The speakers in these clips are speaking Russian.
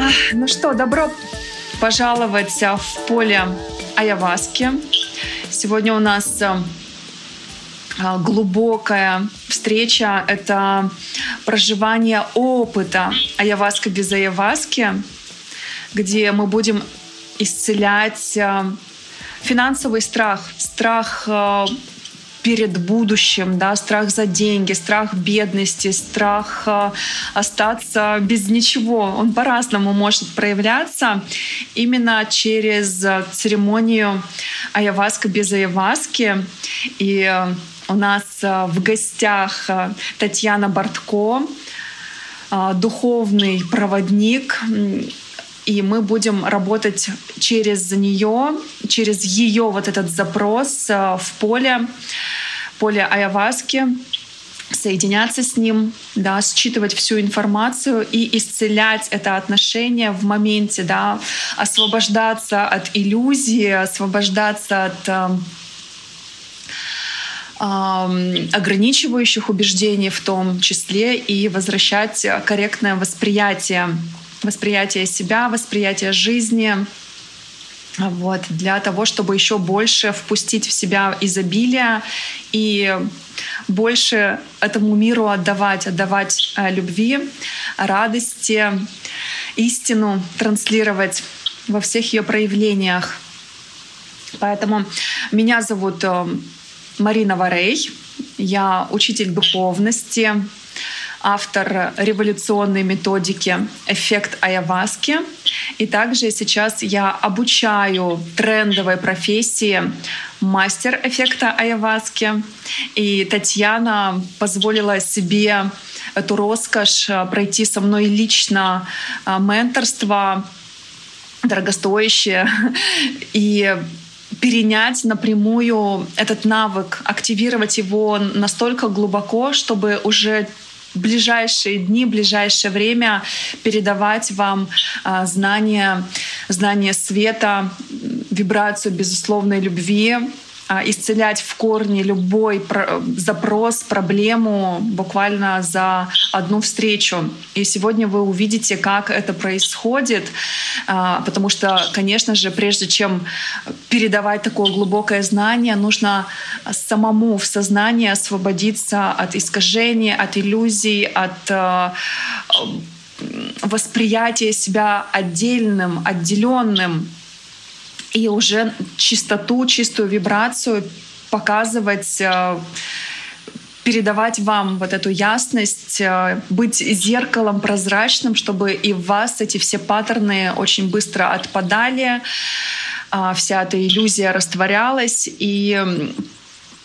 А, ну что, добро пожаловать в поле Аяваски. Сегодня у нас э, а, глубокая встреча. Это проживание опыта Аяваска без Аяваски, где мы будем исцелять финансовый страх, страх перед будущим, да, страх за деньги, страх бедности, страх э, остаться без ничего. Он по-разному может проявляться именно через церемонию Аяваска без Аяваски. И э, у нас э, в гостях Татьяна Бортко, духовный проводник и мы будем работать через нее, через ее вот этот запрос в поле поле Айаваски, соединяться с ним, да, считывать всю информацию и исцелять это отношение в моменте, да, освобождаться от иллюзии, освобождаться от э, э, ограничивающих убеждений в том числе и возвращать корректное восприятие, восприятие себя, восприятие жизни, вот, для того, чтобы еще больше впустить в себя изобилие и больше этому миру отдавать, отдавать э, любви, радости, истину, транслировать во всех ее проявлениях. Поэтому меня зовут э, Марина Варей, я учитель духовности, автор революционной методики «Эффект Аяваски». И также сейчас я обучаю трендовой профессии мастер эффекта Аяваски. И Татьяна позволила себе эту роскошь пройти со мной лично а, менторство дорогостоящее и перенять напрямую этот навык, активировать его настолько глубоко, чтобы уже ближайшие дни, ближайшее время передавать вам знания, знания света, вибрацию безусловной любви, исцелять в корне любой запрос, проблему буквально за одну встречу. И сегодня вы увидите, как это происходит, а, потому что, конечно же, прежде чем передавать такое глубокое знание, нужно самому в сознании освободиться от искажений, от иллюзий, от а, восприятия себя отдельным, отделенным и уже чистоту, чистую вибрацию показывать э, передавать вам вот эту ясность, э, быть зеркалом прозрачным, чтобы и в вас эти все паттерны очень быстро отпадали, а, вся эта иллюзия растворялась, и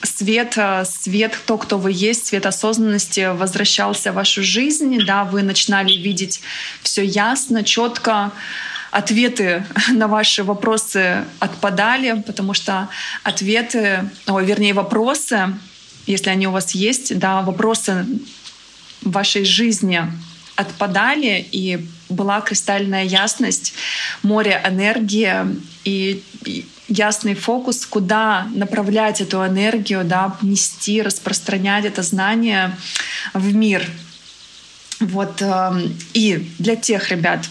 свет, э, свет, то, кто вы есть, свет осознанности возвращался в вашу жизнь, да, вы начинали видеть все ясно, четко, ответы на ваши вопросы отпадали, потому что ответы, о, вернее, вопросы, если они у вас есть, да, вопросы в вашей жизни отпадали, и была кристальная ясность, море энергии и, ясный фокус, куда направлять эту энергию, да, нести, распространять это знание в мир. Вот. Эм, и для тех ребят,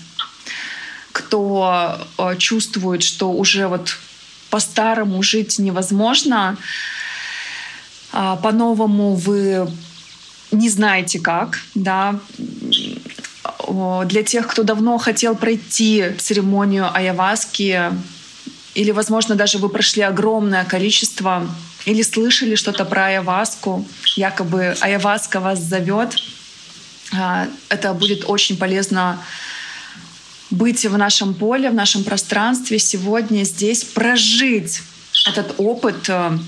кто э, чувствует, что уже вот по-старому жить невозможно, а по-новому вы не знаете как, да. Для тех, кто давно хотел пройти церемонию Аяваски, или, возможно, даже вы прошли огромное количество, или слышали что-то про Аяваску, якобы Аяваска вас зовет, а, это будет очень полезно быть в нашем поле, в нашем пространстве сегодня здесь, прожить этот опыт э,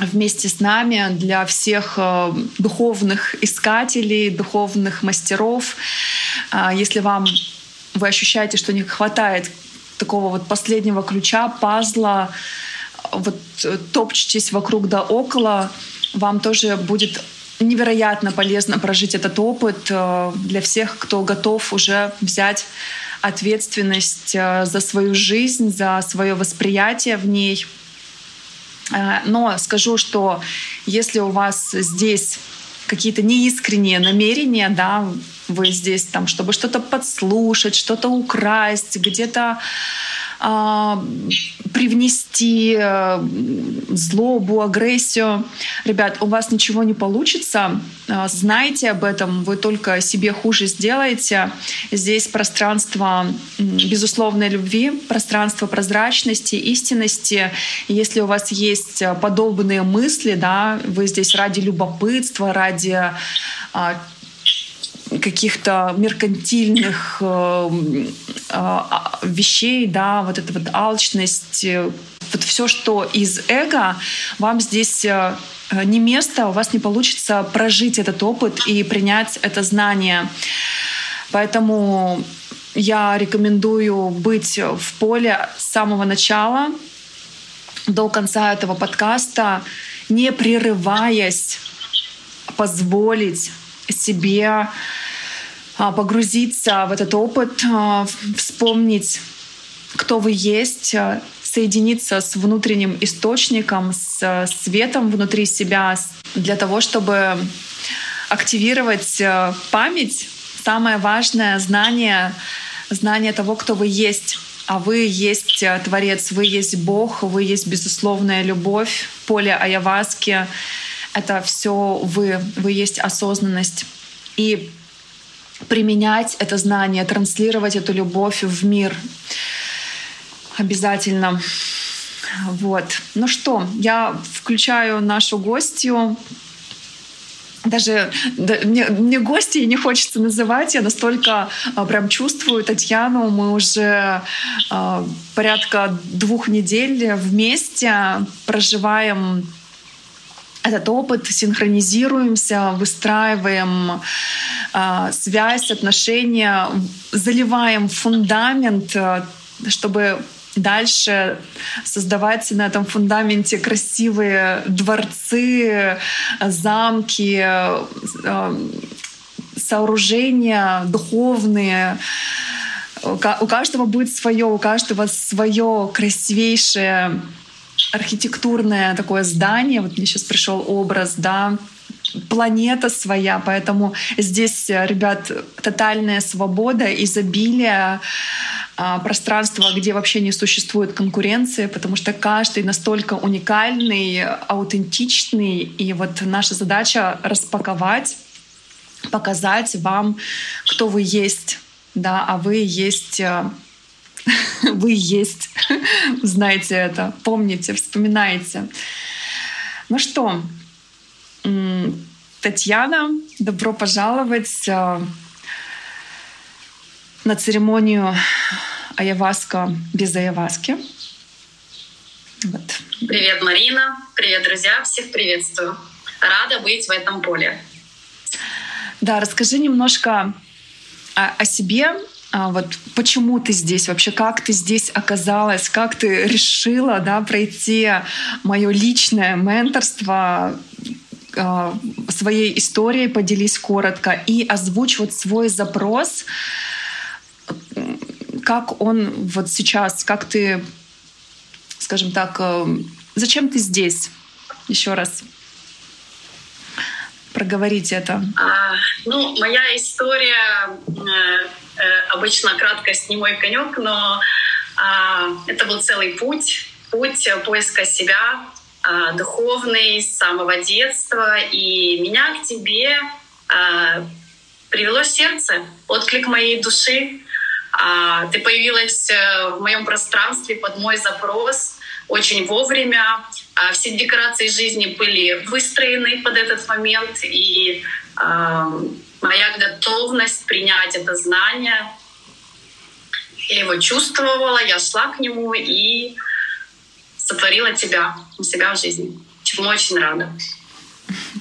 вместе с нами для всех э, духовных искателей, духовных мастеров. А, если вам вы ощущаете, что не хватает такого вот последнего ключа, пазла, вот э, топчетесь вокруг да около, вам тоже будет невероятно полезно прожить этот опыт э, для всех, кто готов уже взять ответственность э, за свою жизнь, за свое восприятие в ней. Э, но скажу, что если у вас здесь какие-то неискренние намерения, да, Вы здесь там, чтобы что-то подслушать, что-то украсть, где-то привнести э, злобу, агрессию. Ребят, у вас ничего не получится. А, знайте об этом, вы только себе хуже сделаете. Здесь пространство безусловной любви, пространство прозрачности, истинности. Если у вас есть подобные мысли, да, вы здесь ради любопытства, ради а, каких-то меркантильных э, э, вещей, да, вот эта вот алчность, э, вот все, что из эго, вам здесь не место, у вас не получится прожить этот опыт и принять это знание. Поэтому я рекомендую быть в поле с самого начала до конца этого подкаста, не прерываясь, позволить себе а, погрузиться в этот опыт, а, вспомнить, кто вы есть, а, соединиться с внутренним источником, с светом внутри себя для того, чтобы активировать память. Самое важное знание, знание того, кто вы есть. А вы есть Творец, вы есть Бог, вы есть безусловная любовь, поле Аяваски. Это все вы, вы есть осознанность. И применять это знание, транслировать эту любовь в мир. Обязательно. Вот. Ну что, я включаю нашу гостью. Даже да, мне, мне гости не хочется называть, я настолько а, прям чувствую Татьяну. Мы уже а, порядка двух недель вместе проживаем этот опыт, синхронизируемся, выстраиваем э, связь, отношения, заливаем фундамент, э, чтобы дальше создавать на этом фундаменте красивые дворцы, замки, э, сооружения духовные. У каждого будет свое, у каждого свое красивейшее архитектурное такое здание, вот мне сейчас пришел образ, да, планета своя, поэтому здесь, ребят, тотальная свобода, изобилие, а, пространство, где вообще не существует конкуренции, потому что каждый настолько уникальный, аутентичный, и вот наша задача распаковать, показать вам, кто вы есть, да, а вы есть а, вы есть. Знаете это, помните, вспоминайте. Ну что, Татьяна, добро пожаловать э, на церемонию Аяваска без Аяваски. Вот. Привет, Марина. Привет, друзья. Всех приветствую. Рада быть в этом поле. Да, расскажи немножко о, о себе, а вот почему ты здесь вообще, как ты здесь оказалась, как ты решила да, пройти мое личное менторство, а, своей историей поделись коротко и озвучь вот свой запрос, как он вот сейчас, как ты, скажем так, э, зачем ты здесь? Еще раз. Проговорить это. А, ну, моя история э, Э, обычно краткость не мой конек, но а, это был целый путь, путь поиска себя, а, духовный с самого детства. И меня к тебе а, привело сердце, отклик моей души. Ты появилась э, в моем пространстве под мой запрос очень вовремя. Все декорации жизни были выстроены под этот момент. И моя готовность принять это знание. Я его чувствовала, я шла к нему и сотворила тебя, себя в жизни, чему очень рада.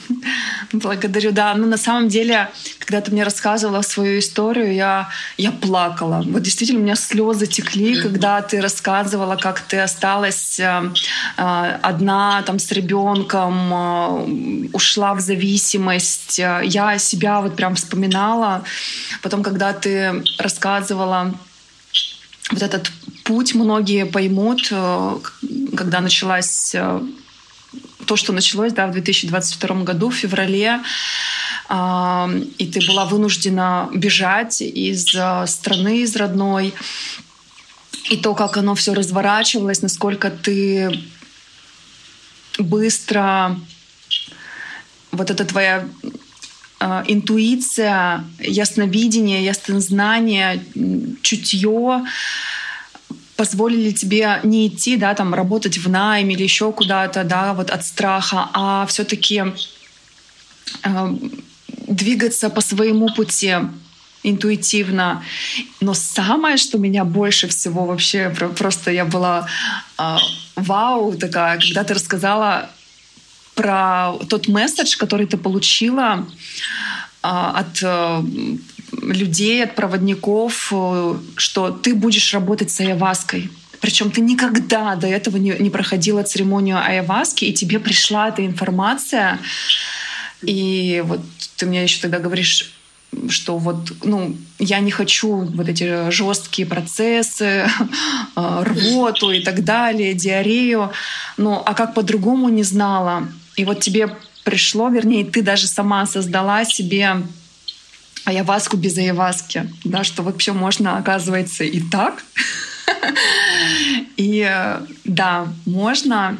Благодарю, да. Ну, на самом деле, когда ты мне рассказывала свою историю, я, я плакала. Вот действительно, у меня слезы текли, mm-hmm. когда ты рассказывала, как ты осталась э, э, одна там с ребенком, э, ушла в зависимость. Я себя вот прям вспоминала. Потом, когда ты рассказывала вот этот путь, многие поймут, э, когда началась э, то, что началось да, в 2022 году, в феврале, и ты была вынуждена бежать из э, страны, из родной. И то, как оно все разворачивалось, насколько ты быстро вот эта твоя э, интуиция, ясновидение, яснознание, чутье позволили тебе не идти, да, там работать в найме или еще куда-то, да, вот от страха, а все-таки э, двигаться по своему пути интуитивно. Но самое, что меня больше всего вообще просто я была э, вау такая, когда ты рассказала про тот месседж, который ты получила э, от людей, от проводников, э, что ты будешь работать с айаваской. Причем ты никогда до этого не, не проходила церемонию айаваски, и тебе пришла эта информация. И вот ты мне еще тогда говоришь, что вот, ну, я не хочу вот эти жесткие процессы, э, рвоту и так далее, диарею. Ну, а как по-другому не знала. И вот тебе пришло, вернее, ты даже сама создала себе аяваску без аяваски, да, что вообще можно, оказывается, и так. И э, да, можно.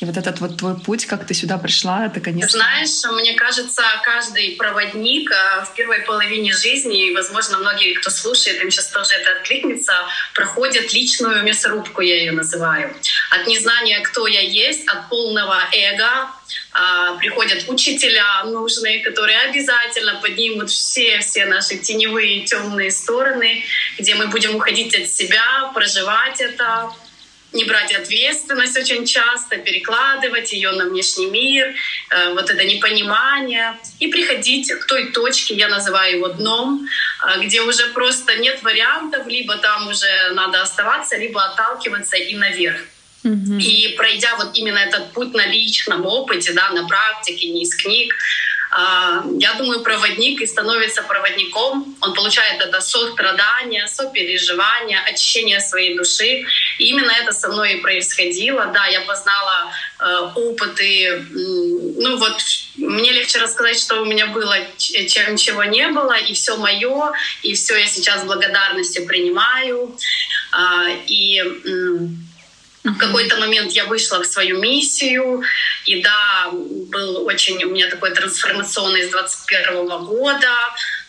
И вот этот вот твой путь, как ты сюда пришла, это, конечно... Знаешь, мне кажется, каждый проводник э, в первой половине жизни, и, возможно, многие, кто слушает, им сейчас тоже это откликнется, проходят личную мясорубку, я ее называю. От незнания, кто я есть, от полного эго, а, приходят учителя нужные, которые обязательно поднимут все-все наши теневые темные стороны, где мы будем уходить от себя, проживать это, не брать ответственность очень часто, перекладывать ее на внешний мир, э, вот это непонимание, и приходить к той точке, я называю его дном, э, где уже просто нет вариантов, либо там уже надо оставаться, либо отталкиваться и наверх. Mm-hmm. И пройдя вот именно этот путь на личном опыте, да, на практике, не из книг, я думаю, проводник и становится проводником. Он получает это сострадание, сопереживание, очищение своей души. И именно это со мной и происходило. Да, я познала э, опыты. Ну вот мне легче рассказать, что у меня было, чем чего не было. И все мое, и все я сейчас с благодарностью принимаю. Э, и в какой-то момент я вышла в свою миссию, и да, был очень у меня такой трансформационный с 21 года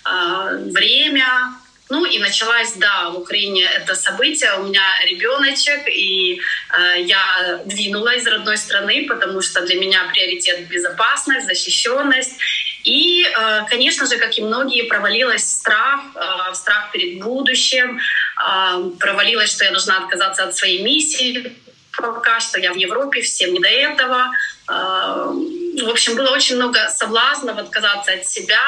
э, время. Ну и началась, да, в Украине это событие. У меня ребеночек, и э, я двинула из родной страны, потому что для меня приоритет безопасность, защищенность. И, э, конечно же, как и многие, провалилась страх, страх перед будущим, провалилась, что я должна отказаться от своей миссии, пока что я в Европе, всем не до этого. А, в общем, было очень много соблазнов отказаться от себя,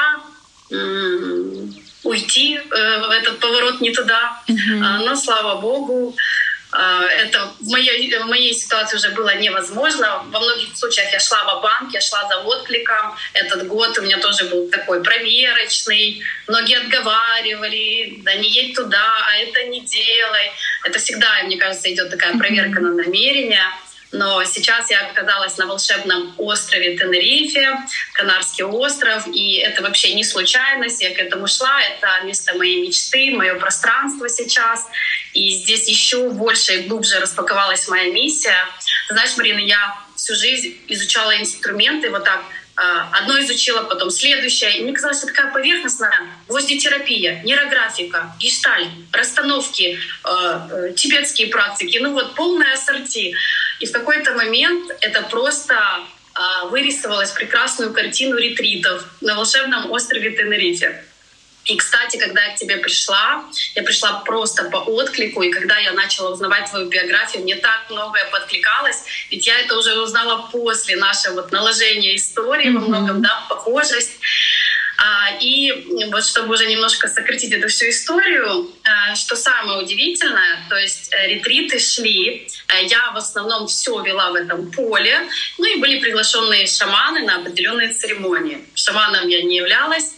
уйти э, в этот поворот не туда. Mm-hmm. Но слава богу, а, это в моей, в моей ситуации уже было невозможно. Во многих случаях я шла в банк, я шла за откликом. Этот год у меня тоже был такой проверочный. Многие отговаривали, да не едь туда, а это не делай. Это всегда, мне кажется, идет такая проверка на намерение. Но сейчас я оказалась на волшебном острове Тенерифе, Канарский остров, и это вообще не случайность, я к этому шла, это место моей мечты, мое пространство сейчас, и здесь еще больше и глубже распаковалась моя миссия. Ты знаешь, Марина, я всю жизнь изучала инструменты вот так, Одно изучила, потом следующее. И мне казалось, это такая поверхностная гвоздитерапия, нейрографика, гештальт, расстановки, а, э, тибетские практики. Ну вот полная ассорти. И в какой-то момент это просто а, вырисовалось прекрасную картину ретритов на волшебном острове Тенерифе. И, кстати, когда я к тебе пришла, я пришла просто по отклику, и когда я начала узнавать твою биографию, мне так многое подкликалось, ведь я это уже узнала после нашего вот наложения истории, mm-hmm. во многом, да, похожесть. А, и вот чтобы уже немножко сократить эту всю историю, что самое удивительное, то есть э, ретриты шли, я в основном все вела в этом поле, ну и были приглашенные шаманы на определенные церемонии. Шаманом я не являлась,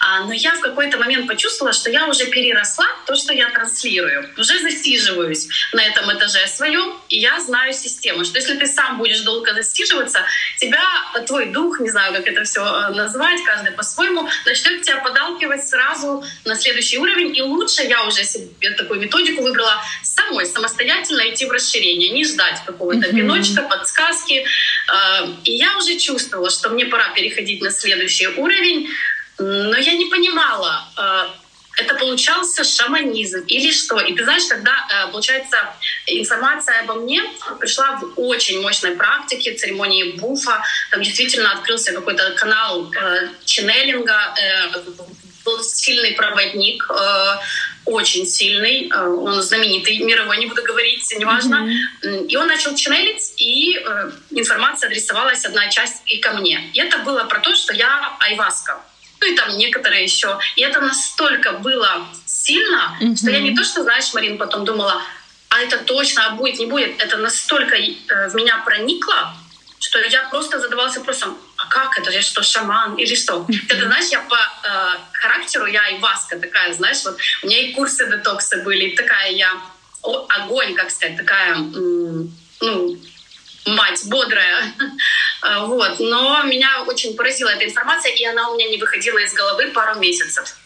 а, но я в какой-то момент почувствовала, что я уже переросла то, что я транслирую. Уже засиживаюсь на этом этаже своем, и я знаю систему, что если ты сам будешь долго засиживаться, тебя, твой дух, не знаю, как это все назвать, каждый по-своему, начнет тебя подалкивать сразу на следующий уровень. И лучше я уже себе такую методику выбрала самой, самостоятельно идти в расширение, не ждать какого-то mm-hmm. пиночка, подсказки. А, и я уже чувствовала, что мне пора переходить на следующий уровень, но я не понимала, а, это получался шаманизм или что. И ты знаешь, когда, э, получается, информация обо мне пришла в очень мощной практике, церемонии буфа, там действительно открылся какой-то канал э, ченнелинга, э, был сильный проводник, э, очень сильный, э, он знаменитый, мировой, не буду говорить, неважно. Mm-hmm. И он начал ченнелить, и э, информация адресовалась одна часть и ко мне. И это было про то, что я айваска ну и там некоторые еще. И это настолько было сильно, mm-hmm. что я не то, что, знаешь, Марин, потом думала, а это точно, а будет, не будет. Это настолько в меня проникло, что я просто задавалась вопросом, как это, я что, шаман или что? Это, знаешь, я по э, характеру, я и васка такая, знаешь, вот у меня и курсы детокса были, такая я, о, огонь, как сказать, такая, м, ну, мать бодрая. А, вот. Но меня очень поразила эта информация, и она у меня не выходила из головы пару месяцев.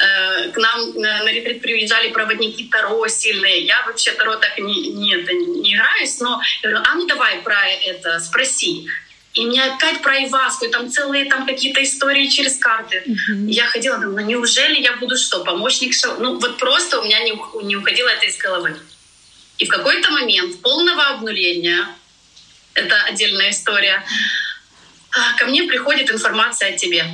Э, к нам на ретрит приезжали проводники Таро сильные. Я вообще Таро так не, не, не играюсь, но я говорю, а ну давай про это спроси. И мне опять про Иваску, и там целые там какие-то истории через карты. Uh-huh. Я ходила, думаю, ну неужели я буду что, помощник шоу? Ну вот просто у меня не, не уходило это из головы. И в какой-то момент полного обнуления это отдельная история. А, ко мне приходит информация о тебе.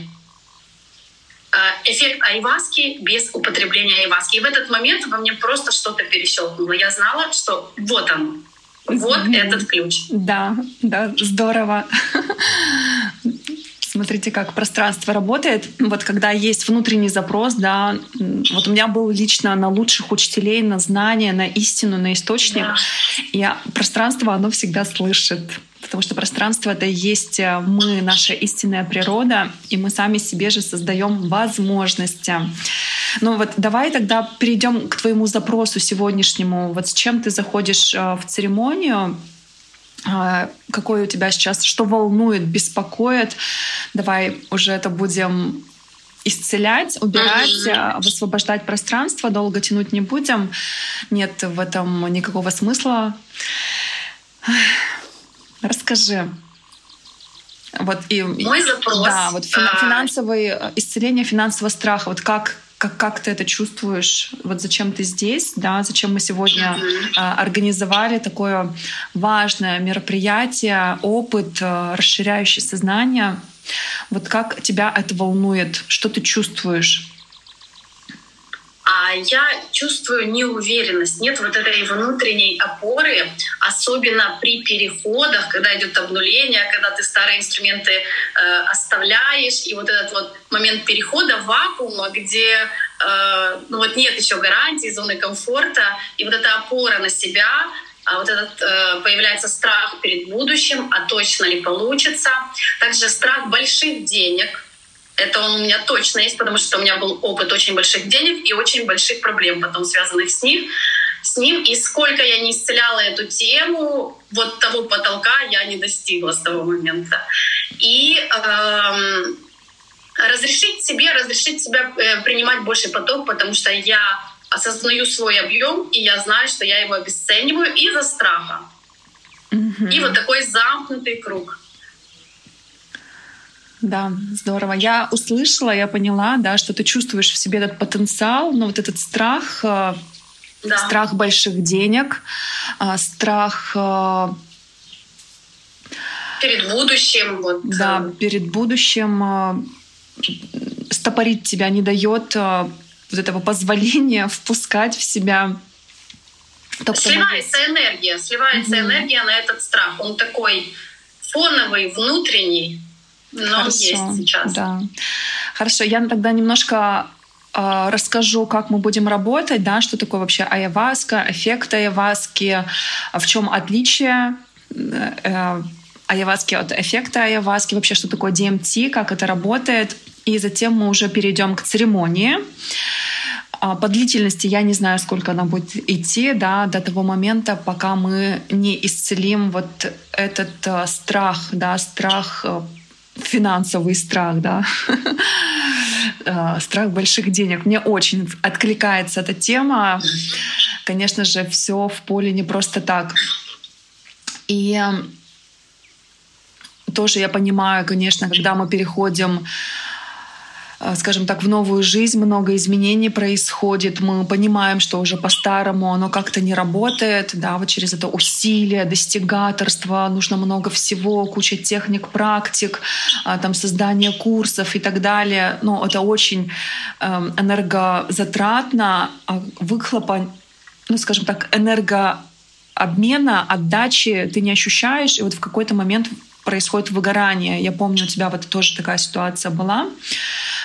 А, эффект айваски без употребления айваски. И в этот момент во мне просто что-то перещелкнуло. Я знала, что вот он, вот mm-hmm. этот ключ. Да, да, здорово. Смотрите, как пространство работает. Вот когда есть внутренний запрос, да, вот у меня был лично на лучших учителей, на знания, на истину, на источник. Да. И пространство, оно всегда слышит. Потому что пространство это и есть э, мы, наша истинная природа, и мы сами себе же создаем возможности. Ну вот давай тогда перейдем к твоему запросу сегодняшнему. Вот с чем ты заходишь э, в церемонию? А, какой у тебя сейчас, что волнует, беспокоит. Давай уже это будем исцелять, убирать, mm-hmm. высвобождать пространство, долго тянуть не будем. Нет в этом никакого смысла. Расскажи. Вот и мой запрос. Да, вот финансовое а. исцеление финансового страха. Вот как как, как ты это чувствуешь? Вот зачем ты здесь, да, зачем мы сегодня э, организовали такое важное мероприятие, опыт, э, расширяющий сознание. Вот как тебя это волнует? Что ты чувствуешь? А я чувствую неуверенность, нет вот этой внутренней опоры, особенно при переходах, когда идет обнуление, когда ты старые инструменты э, оставляешь, и вот этот вот момент перехода вакуума, где э, ну вот нет еще гарантии, зоны комфорта, и вот эта опора на себя, а вот этот э, появляется страх перед будущим, а точно ли получится. Также страх больших денег, это он у меня точно есть, потому что у меня был опыт очень больших денег и очень больших проблем потом связанных с ним. С ним. И сколько я не исцеляла эту тему, вот того потолка я не достигла с того момента. И эм, разрешить себе, разрешить себя э, принимать больше поток, потому что я осознаю свой объем, и я знаю, что я его обесцениваю из-за страха. Mm-hmm. И вот такой замкнутый круг. Да, здорово. Я услышала, я поняла, да, что ты чувствуешь в себе этот потенциал, но вот этот страх, э, да. страх больших денег, э, страх э, перед будущим. Вот. Да, перед будущим стопорить тебя не дает вот этого позволения впускать в себя Сливается энергия, сливается угу. энергия на этот страх. Он такой фоновый, внутренний, но Хорошо, есть сейчас. Да. Хорошо, я тогда немножко э, расскажу, как мы будем работать, да, что такое вообще айаваска, эффект айаваски, в чем отличие э, айаваски от эффекта айаваски, вообще что такое DMT, как это работает. И затем мы уже перейдем к церемонии. А, по длительности я не знаю, сколько она будет идти, да, до того момента, пока мы не исцелим вот этот э, страх, да, страх э, финансовый страх, да, э, страх больших денег. Мне очень откликается эта тема. Конечно же, все в поле не просто так. И тоже я понимаю, конечно, когда мы переходим Э, скажем так, в новую жизнь, много изменений происходит, мы понимаем, что уже по-старому оно как-то не работает, да, вот через это усилие, достигаторство, нужно много всего, куча техник, практик, а, там создание курсов и так далее. Но это очень эм, энергозатратно, а выхлопа, ну, скажем так, энергообмена, отдачи ты не ощущаешь, и вот в какой-то момент происходит выгорание. Я помню, у тебя вот тоже такая ситуация была.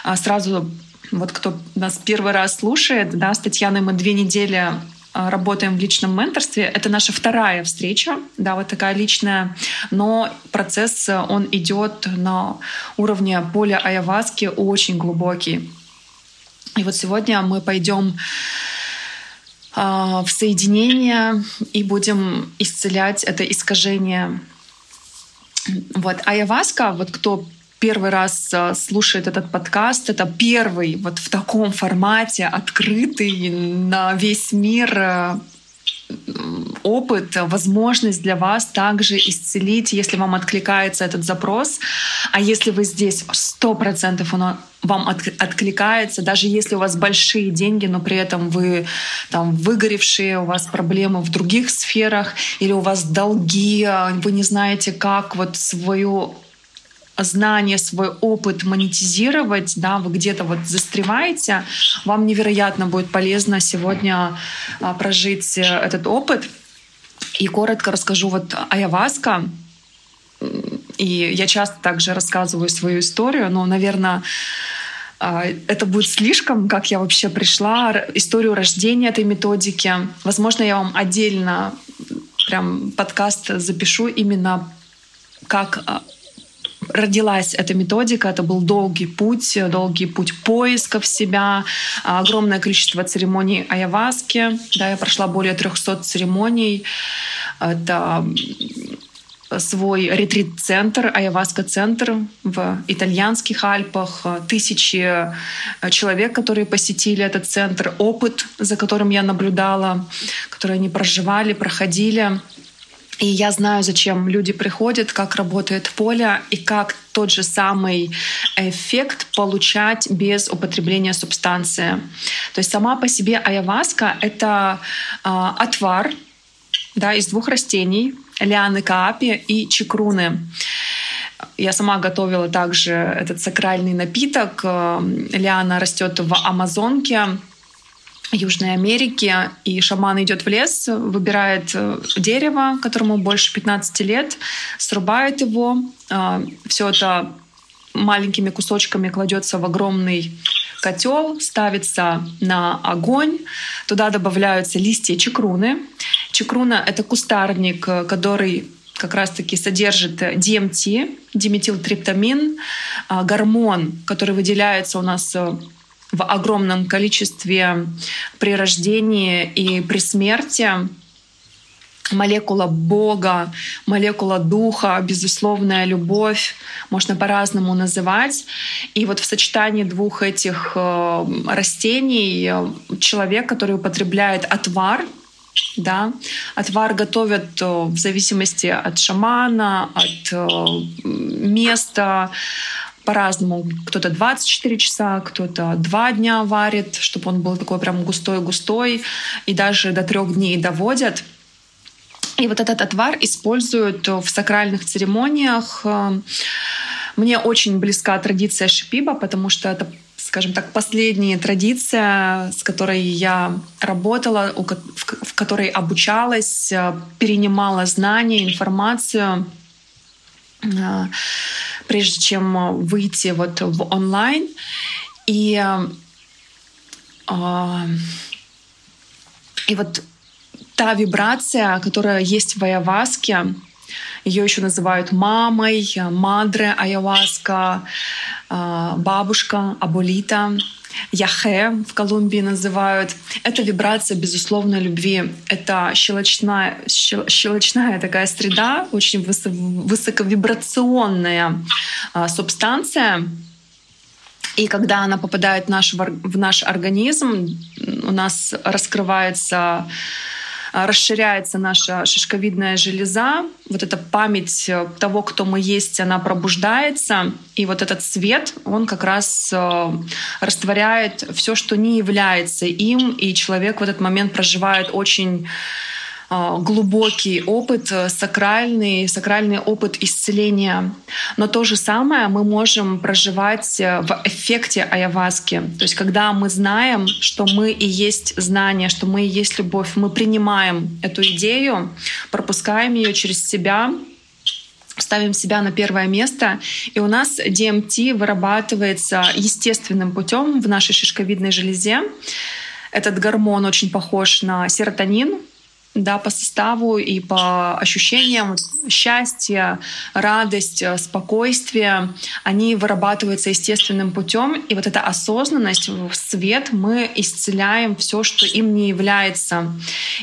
А сразу вот кто нас первый раз слушает, да, с Татьяной мы две недели а, работаем в личном менторстве. Это наша вторая встреча, да, вот такая личная, но процесс, он идет на уровне поля Аяваски очень глубокий. И вот сегодня мы пойдем в соединение и будем исцелять это искажение вот. Айаваска, вот кто первый раз э, слушает этот подкаст, это первый вот в таком формате открытый на весь мир э, опыт, возможность для вас также исцелить, если вам откликается этот запрос. А если вы здесь, сто процентов вам откликается, даже если у вас большие деньги, но при этом вы там выгоревшие, у вас проблемы в других сферах, или у вас долги, вы не знаете, как вот свою знание, свой опыт монетизировать, да, вы где-то вот застреваете, вам невероятно будет полезно сегодня а, прожить э, этот опыт. И коротко расскажу вот Аяваска. И я часто также рассказываю свою историю, но, наверное, а, это будет слишком, как я вообще пришла, историю рождения этой методики. Возможно, я вам отдельно прям подкаст запишу именно как а, родилась эта методика. Это был долгий путь, долгий путь поисков себя, огромное количество церемоний айаваски. Да, я прошла более 300 церемоний. Это свой ретрит-центр, айаваска-центр в итальянских Альпах, тысячи человек, которые посетили этот центр, опыт, за которым я наблюдала, который они проживали, проходили. И я знаю, зачем люди приходят, как работает поле и как тот же самый эффект получать без употребления субстанции. То есть сама по себе айаваска — это э, отвар да, из двух растений — лианы каапи и чекруны. Я сама готовила также этот сакральный напиток. Э, лиана растет в Амазонке, Южной Америки, и шаман идет в лес, выбирает э, дерево, которому больше 15 лет, срубает его, а, все это маленькими кусочками кладется в огромный котел, ставится на огонь, туда добавляются листья чекруны. Чекруна — это кустарник, который как раз-таки содержит DMT, диметилтриптамин, а, гормон, который выделяется у нас э, в огромном количестве при рождении и при смерти молекула Бога, молекула Духа, безусловная любовь, можно по-разному называть. И вот в сочетании двух этих э, растений э, человек, который употребляет отвар, да, отвар готовят э, в зависимости от шамана, от места, по-разному. Кто-то 24 часа, кто-то 2 дня варит, чтобы он был такой прям густой-густой, и даже до трех дней доводят. И вот этот отвар используют в сакральных церемониях. Мне очень близка традиция шипиба, потому что это скажем так, последняя традиция, с которой я работала, в которой обучалась, перенимала знания, информацию прежде чем выйти вот в онлайн. И А, и вот та вибрация, которая есть в айаваске, ее еще называют мамой, мадре айаваска, а, бабушка, аболита, яхе в Колумбии называют. Это вибрация безусловной любви. Это щелочная, щелочная такая среда, очень высоковибрационная а, субстанция, и когда она попадает в наш, в наш организм, у нас раскрывается расширяется наша шишковидная железа, вот эта память э, того, кто мы есть, она пробуждается, и вот этот свет, он как раз э, растворяет все, что не является им, и человек в этот момент проживает очень а, глубокий опыт, э, сакральный, сакральный опыт исцеления. Но то же самое мы можем проживать э, в эффекте айаваски. То есть когда мы знаем, что мы и есть знание, что мы и есть любовь, мы принимаем эту идею, пропускаем ее через себя, ставим себя на первое место, и у нас DMT вырабатывается естественным путем в нашей шишковидной железе. Этот гормон очень похож на серотонин, да, по составу и по ощущениям счастья, радость, э, спокойствие, они вырабатываются естественным путем. И вот эта осознанность в свет мы исцеляем все, что им не является.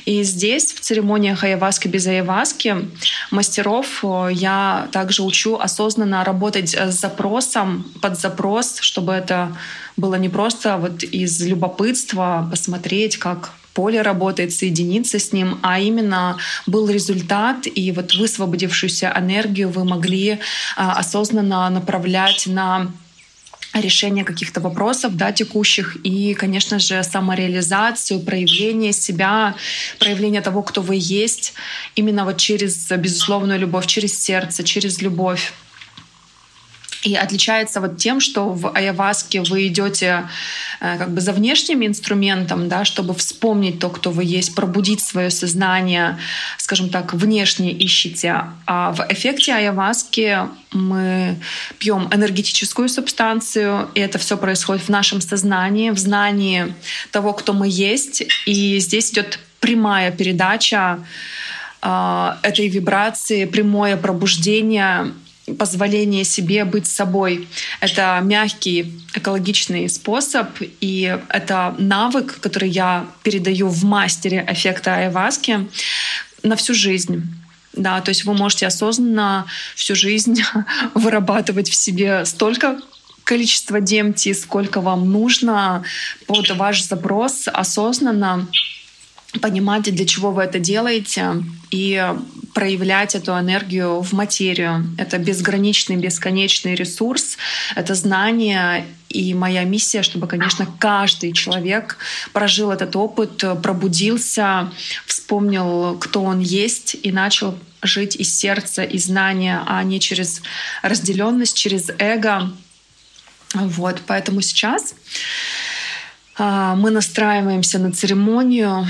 И здесь, в церемониях айаваски без айаваски, мастеров э, я также учу осознанно работать с запросом, под запрос, чтобы это было не просто вот из любопытства посмотреть, как поле работает, соединиться с ним, а именно был результат, и вот высвободившуюся энергию вы могли а, осознанно направлять на решение каких-то вопросов да, текущих и, конечно же, самореализацию, проявление себя, проявление того, кто вы есть, именно вот через безусловную любовь, через сердце, через любовь. И отличается вот тем, что в Аяваске вы идете э, как бы за внешним инструментом, да, чтобы вспомнить то, кто вы есть, пробудить свое сознание, скажем так, внешне ищите. А в эффекте Аяваски мы пьем энергетическую субстанцию, и это все происходит в нашем сознании, в знании того, кто мы есть. И здесь идет прямая передача э, этой вибрации, прямое пробуждение позволение себе быть собой. Это мягкий экологичный способ, и это навык, который я передаю в мастере эффекта айваски на всю жизнь. Да, то есть вы можете осознанно всю жизнь вырабатывать в себе столько количества DMT, сколько вам нужно под ваш запрос осознанно понимать, для чего вы это делаете, и проявлять эту энергию в материю. Это безграничный, бесконечный ресурс, это знание и моя миссия, чтобы, конечно, каждый человек прожил этот опыт, пробудился, вспомнил, кто он есть и начал жить из сердца, из знания, а не через разделенность, через эго. Вот, поэтому сейчас а, мы настраиваемся на церемонию.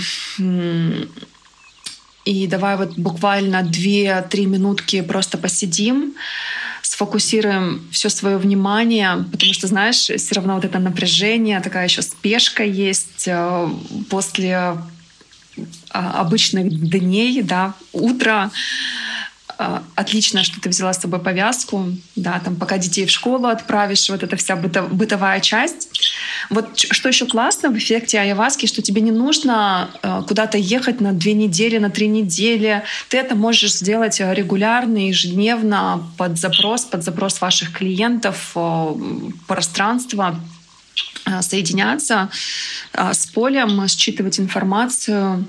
И давай вот буквально 2-3 минутки просто посидим, сфокусируем все свое внимание, потому что, знаешь, все равно вот это напряжение, такая еще спешка есть э, после а, обычных дней, да, утро. А, отлично, что ты взяла с собой повязку, да, там, пока детей в школу отправишь, вот эта вся бытовая часть. Вот что еще классно в эффекте Айаваски, что тебе не нужно а, куда-то ехать на две недели, на три недели. Ты это можешь сделать регулярно, ежедневно под запрос, под запрос ваших клиентов, пространства соединяться с полем, считывать информацию,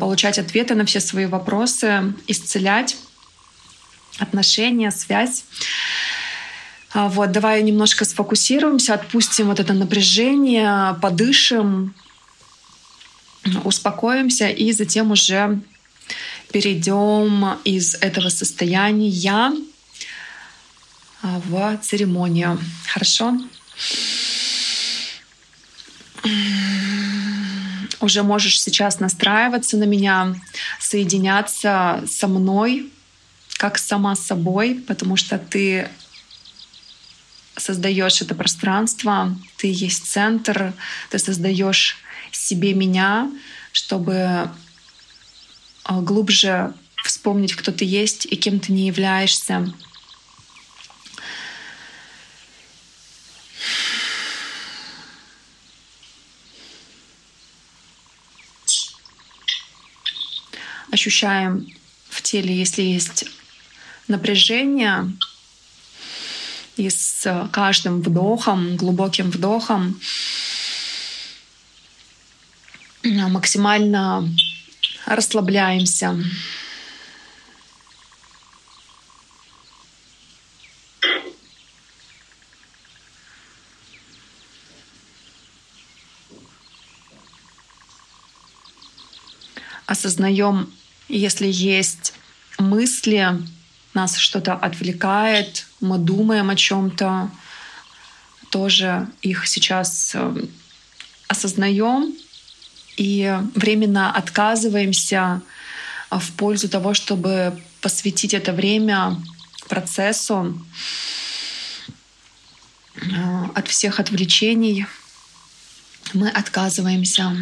получать ответы на все свои вопросы, исцелять отношения, связь. А, вот, давай немножко сфокусируемся, отпустим вот это напряжение, подышим, успокоимся и затем уже перейдем из этого состояния а, в церемонию. Хорошо? Уже можешь сейчас настраиваться на меня, соединяться со мной, как сама собой, потому что ты создаешь это пространство, ты есть центр, ты создаешь себе меня, чтобы а, глубже вспомнить, кто ты есть и кем ты не являешься. Ощущаем в теле, если есть напряжение, и с каждым вдохом, глубоким вдохом максимально расслабляемся. Осознаем, если есть мысли, нас что-то отвлекает, мы думаем о чем-то, тоже их сейчас э, осознаем и временно отказываемся э, в пользу того, чтобы посвятить это время процессу э, от всех отвлечений. Мы отказываемся.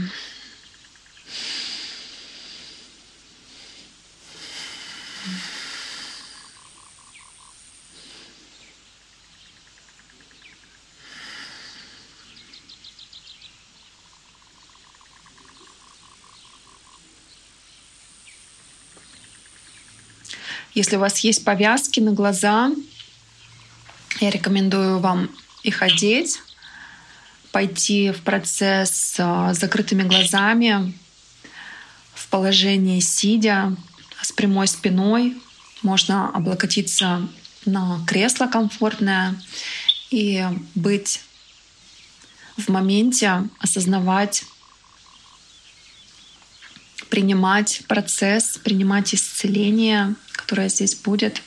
Если у вас есть повязки на глаза, я рекомендую вам их одеть, пойти в процесс с закрытыми глазами, в положении сидя, с прямой спиной. Можно облокотиться на кресло комфортное и быть в моменте, осознавать, принимать процесс, принимать исцеление, которая здесь будет.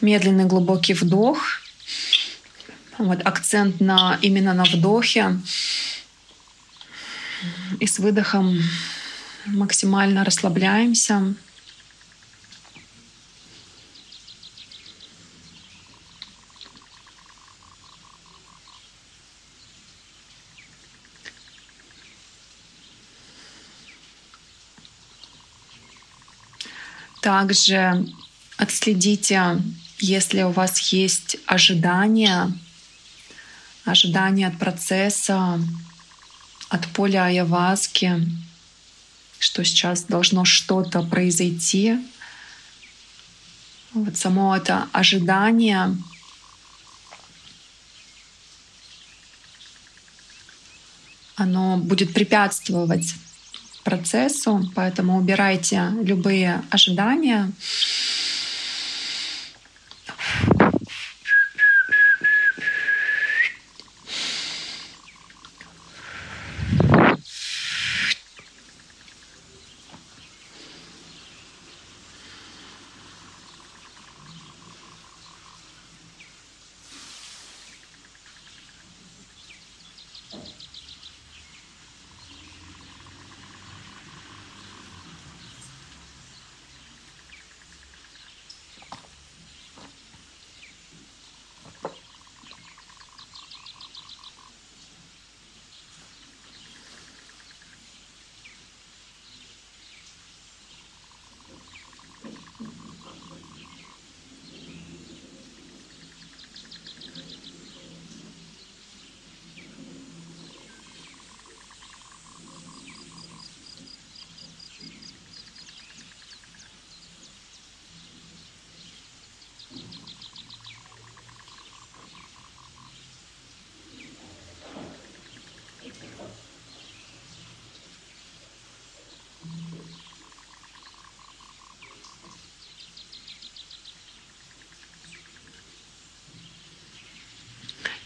Медленный глубокий вдох. Вот акцент на, именно на вдохе. И с выдохом максимально расслабляемся. Также отследите, если у вас есть ожидания, ожидания от процесса, от поля Аяваски, что сейчас должно что-то произойти. Вот само это ожидание оно будет препятствовать процессу, поэтому убирайте любые ожидания.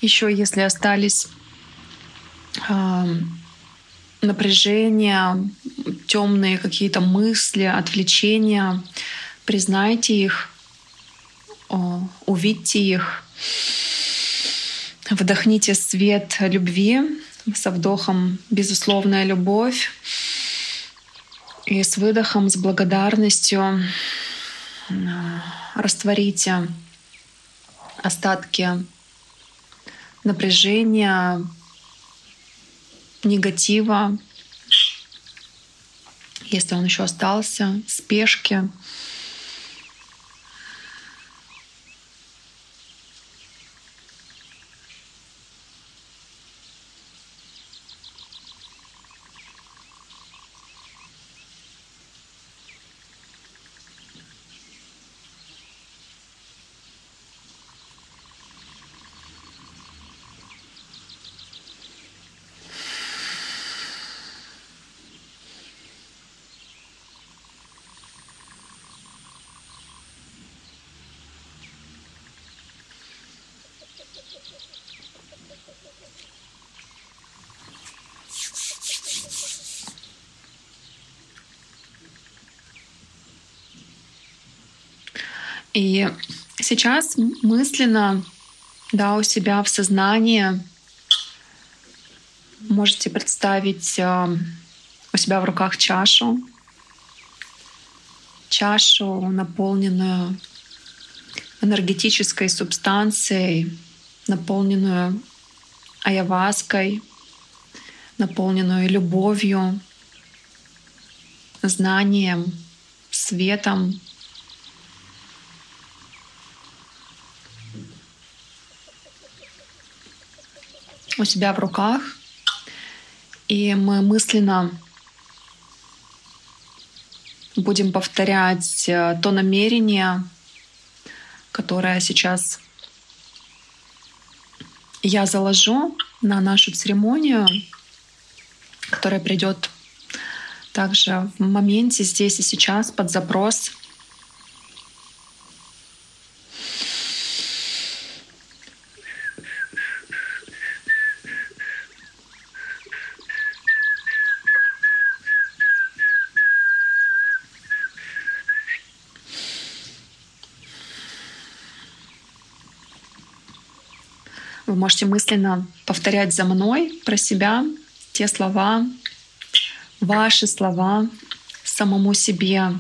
Еще если остались э, напряжения, темные какие-то мысли, отвлечения, признайте их, э, увидьте их, вдохните свет любви Со вдохом безусловная любовь. И с выдохом, с благодарностью растворите остатки напряжения, негатива, если он еще остался, спешки. И сейчас мысленно, да, у себя в сознании можете представить э, у себя в руках чашу, чашу, наполненную энергетической субстанцией, наполненную аяваской, наполненную любовью, знанием, светом, у себя в руках, и мы мысленно будем повторять э, то намерение, которое сейчас я заложу на нашу церемонию, которая придет также в моменте здесь и сейчас под запрос Вы можете мысленно повторять за мной про себя те слова, ваши слова самому себе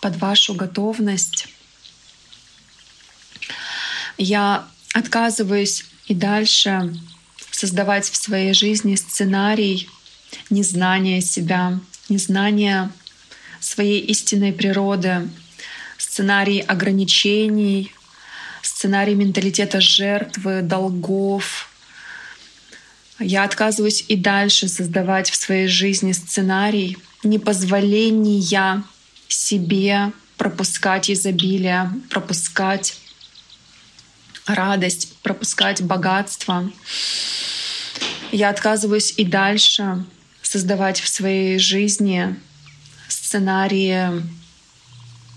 под вашу готовность. Я отказываюсь и дальше создавать в своей жизни сценарий незнания себя, незнания своей истинной природы, сценарий ограничений, сценарий менталитета жертвы, долгов. Я отказываюсь и дальше создавать в своей жизни сценарий непозволения себе пропускать изобилие, пропускать радость, пропускать богатство. Я отказываюсь и дальше создавать в своей жизни сценарии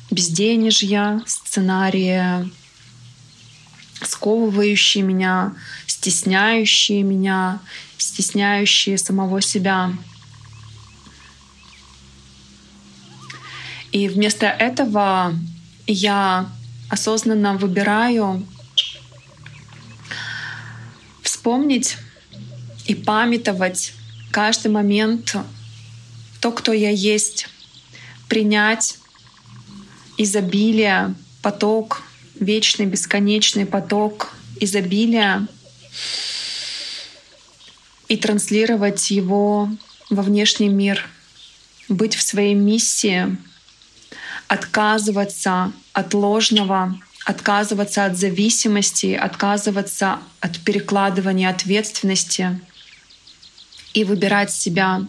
безденежья, сценарии сковывающие меня, стесняющие меня, стесняющие самого себя. И вместо этого я осознанно выбираю вспомнить и памятовать каждый момент то, кто я есть, принять изобилие, поток вечный, бесконечный поток изобилия и транслировать его во внешний мир, быть в своей миссии, отказываться от ложного, отказываться от зависимости, отказываться от перекладывания ответственности и выбирать себя.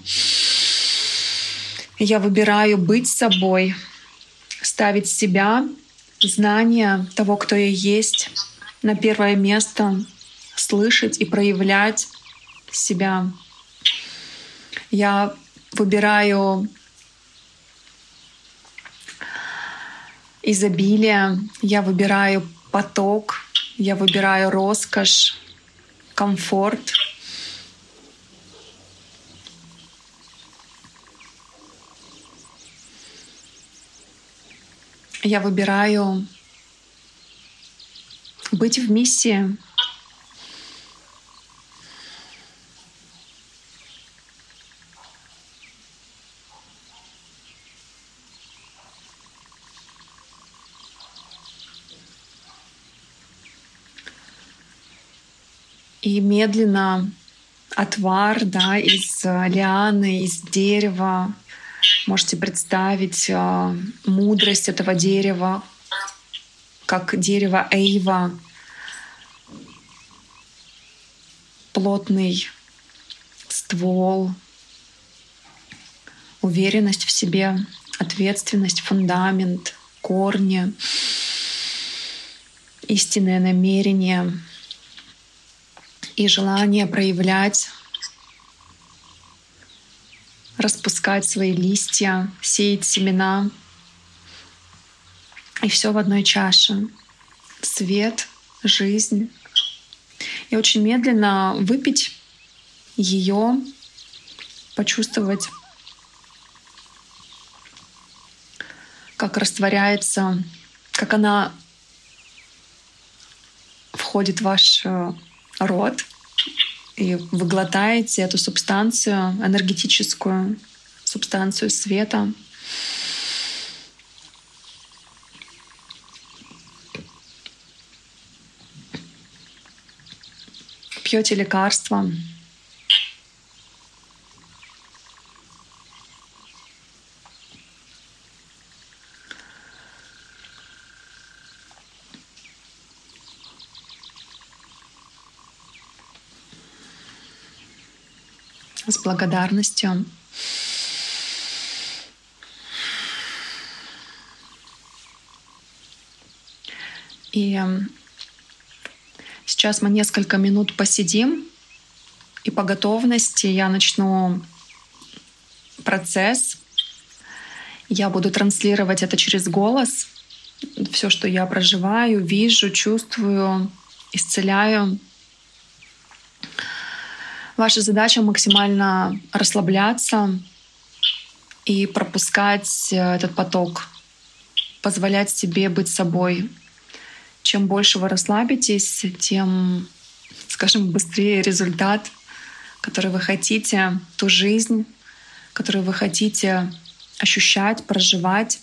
Я выбираю быть собой, ставить себя знание того, кто я есть, на первое место, слышать и проявлять себя. Я выбираю изобилие, я выбираю поток, я выбираю роскошь, комфорт — я выбираю быть в миссии. И медленно отвар да, из э, лианы, из дерева, Можете представить э, мудрость этого дерева, как дерево Эйва, плотный ствол, уверенность в себе, ответственность, фундамент, корни, истинное намерение и желание проявлять, распускать свои листья, сеять семена. И все в одной чаше. Свет, жизнь. И очень медленно выпить ее, почувствовать, как растворяется, как она входит в ваш э, рот, и вы глотаете эту субстанцию, энергетическую субстанцию света. Пьете лекарства, с благодарностью. И эм, сейчас мы несколько минут посидим, и по готовности я начну процесс. Я буду транслировать это через голос. Все, что я проживаю, вижу, чувствую, исцеляю. Ваша задача максимально расслабляться и пропускать э, этот поток, позволять себе быть собой. Чем больше вы расслабитесь, тем, скажем, быстрее результат, который вы хотите, ту жизнь, которую вы хотите ощущать, проживать,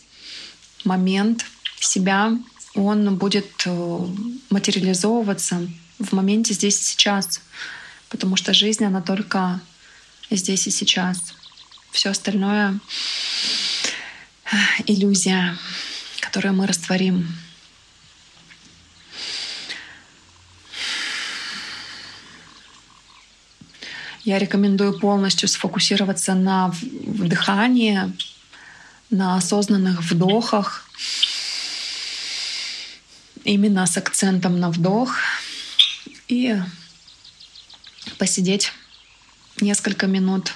момент себя, он будет э, материализовываться в моменте здесь и сейчас потому что жизнь, она только здесь и сейчас. Все остальное — иллюзия, которую мы растворим. Я рекомендую полностью сфокусироваться на вдыхании, на осознанных вдохах, именно с акцентом на вдох и посидеть несколько минут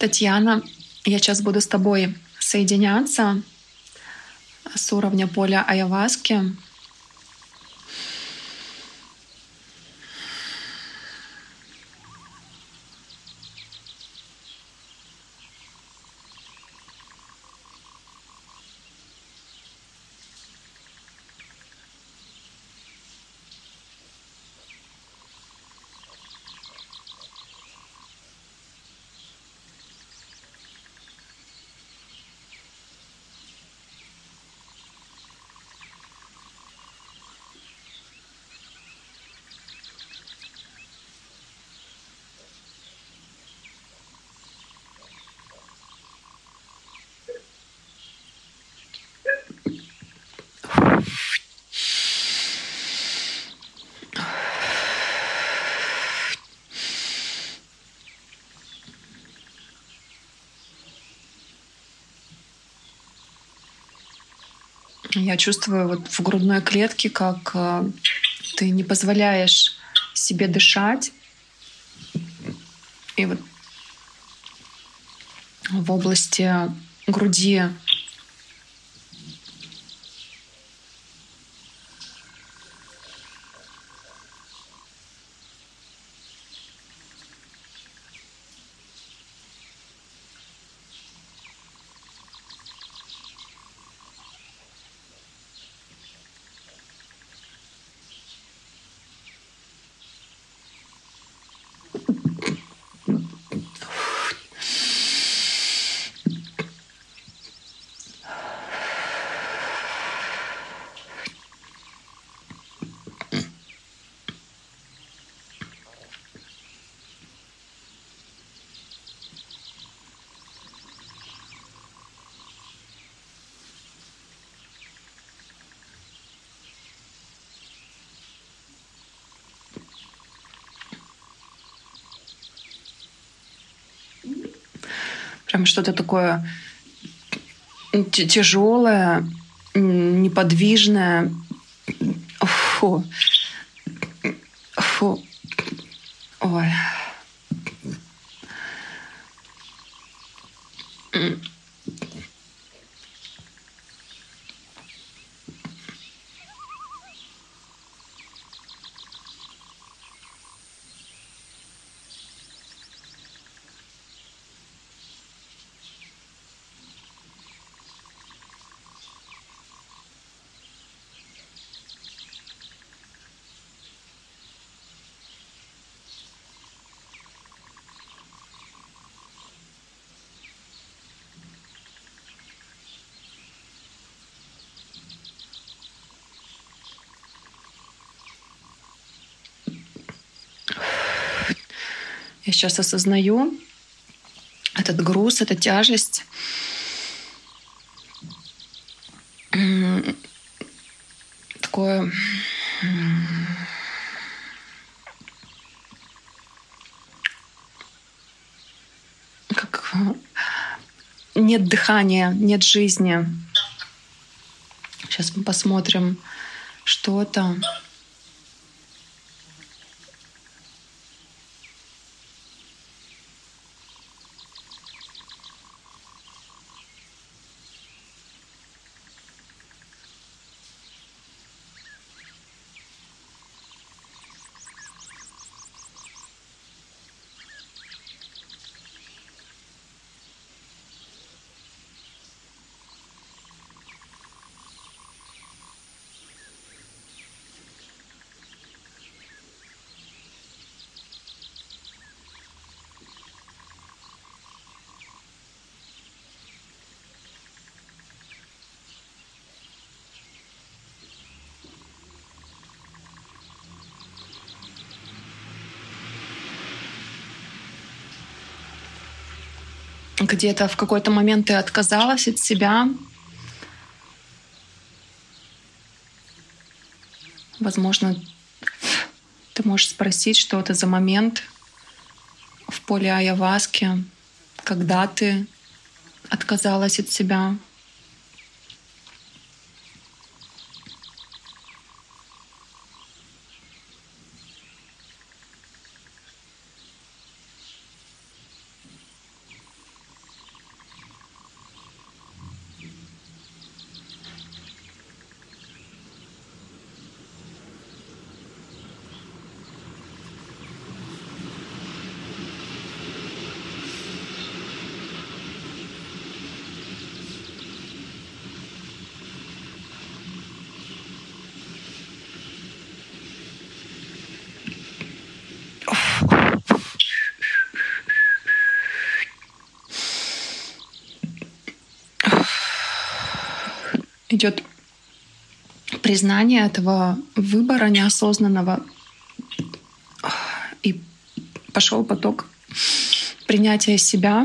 Татьяна, Я сейчас буду с тобой соединяться с уровня поля Айаваски. Я чувствую вот в грудной клетке, как э, ты не позволяешь себе дышать. И вот в области груди прям что-то такое тяжелое, неподвижное. Фу. Я сейчас осознаю этот груз, эта тяжесть. Такое как нет дыхания, нет жизни. Сейчас мы посмотрим, что это. Где-то в какой-то момент ты отказалась от себя. Возможно, ты можешь спросить, что это за момент в поле Аяваски, когда ты отказалась от себя. идет признание этого выбора неосознанного, и пошел поток принятия себя,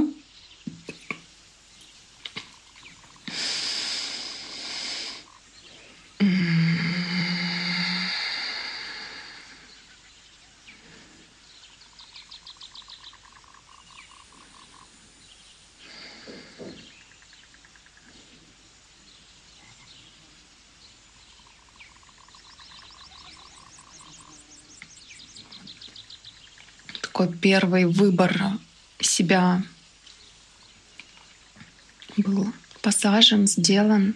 такой первый выбор себя был посажен, сделан.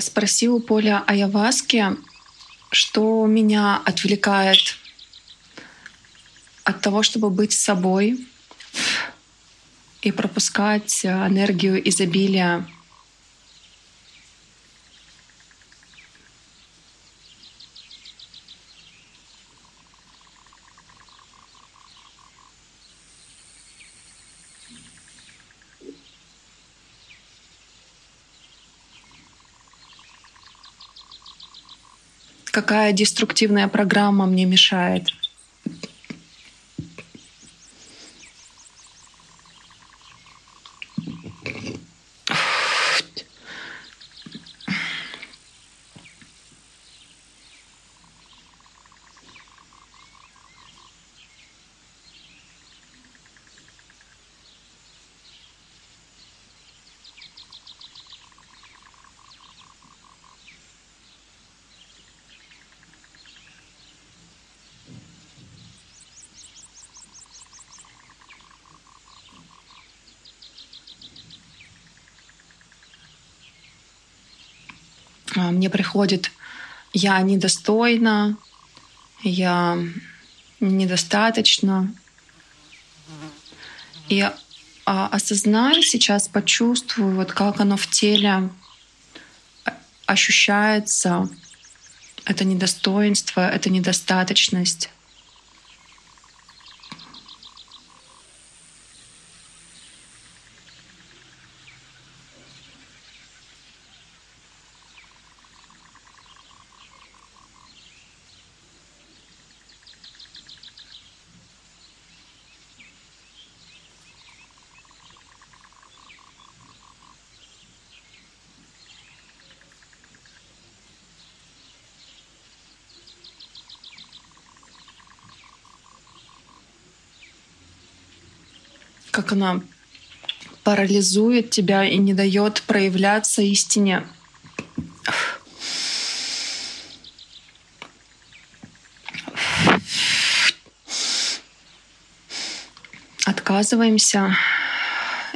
Спросил у Поля Аяваски, что меня отвлекает от того, чтобы быть собой и пропускать энергию изобилия какая деструктивная программа мне мешает. Мне приходит «я недостойна», «я недостаточно». И а, осознаю сейчас, почувствую, вот как оно в теле ощущается, это недостоинство, это недостаточность. Она парализует тебя и не дает проявляться истине. Отказываемся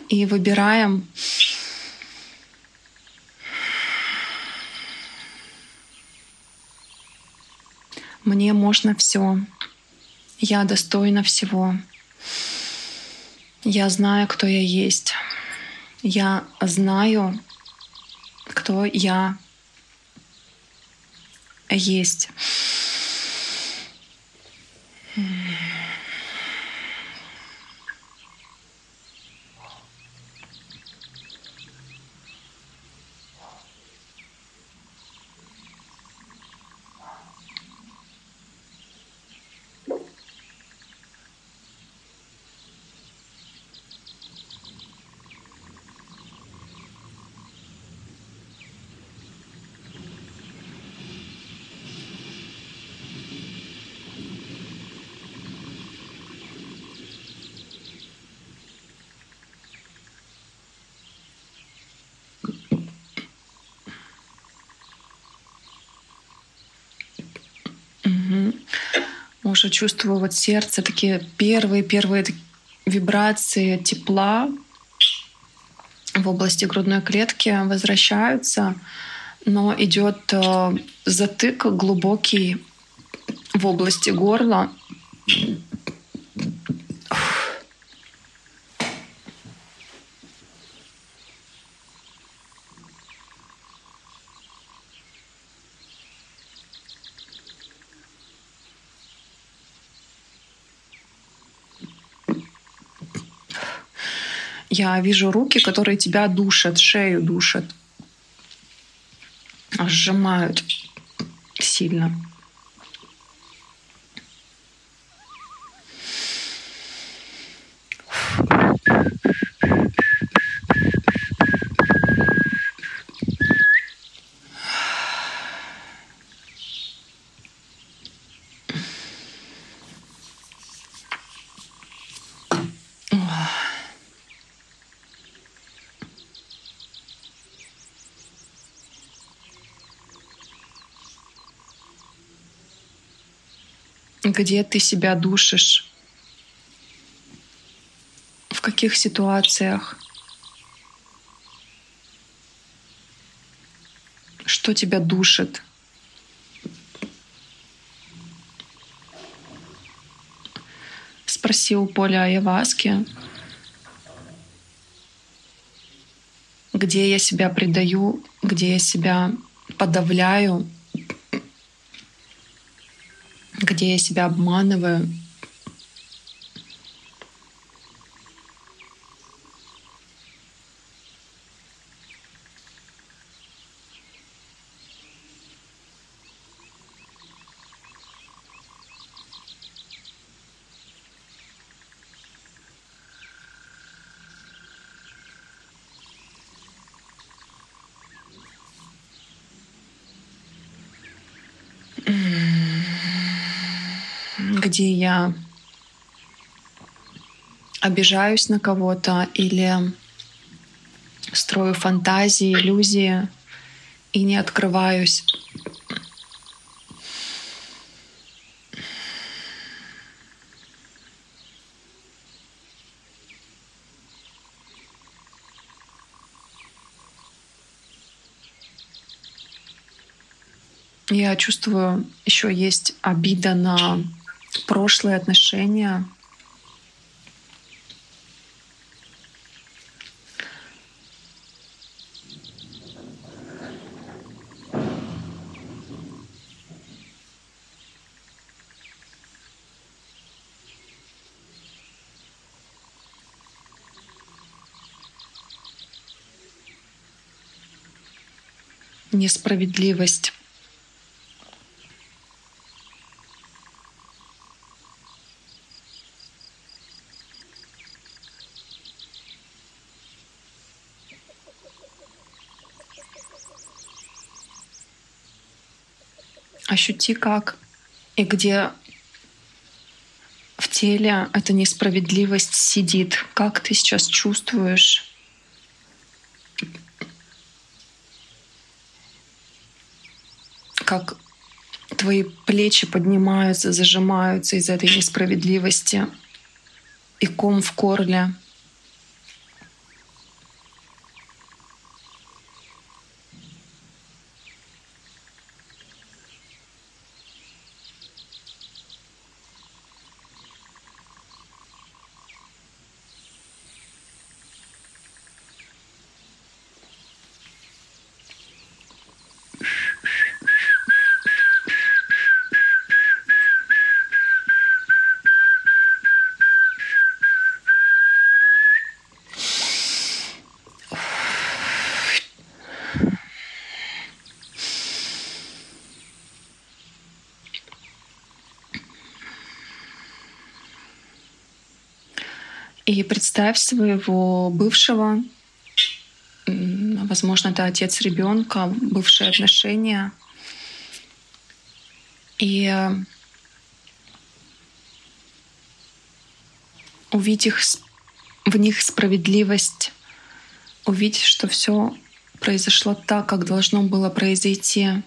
и выбираем Мне можно все. Я достойна всего. Я знаю, кто я есть. Я знаю, кто я есть. Уже чувствую вот сердце, такие первые-первые вибрации тепла в области грудной клетки возвращаются, но идет э, затык глубокий в области горла. Я вижу руки, которые тебя душат, шею душат, сжимают сильно. Где ты себя душишь, в каких ситуациях, что тебя душит. Спроси у Поля Аяваски, где я себя предаю, где я себя подавляю, где я себя обманываю. Где я обижаюсь на кого-то или строю фантазии, иллюзии и не открываюсь. Я чувствую, еще есть обида на прошлые отношения. несправедливость Ощути как и где в теле эта несправедливость сидит. Как ты сейчас чувствуешь? Как твои плечи поднимаются, зажимаются из этой несправедливости и ком в горле. И представь своего бывшего, возможно, это отец ребенка, бывшие отношения. И э, увидеть их, в них справедливость, увидеть, что все произошло так, как должно было произойти.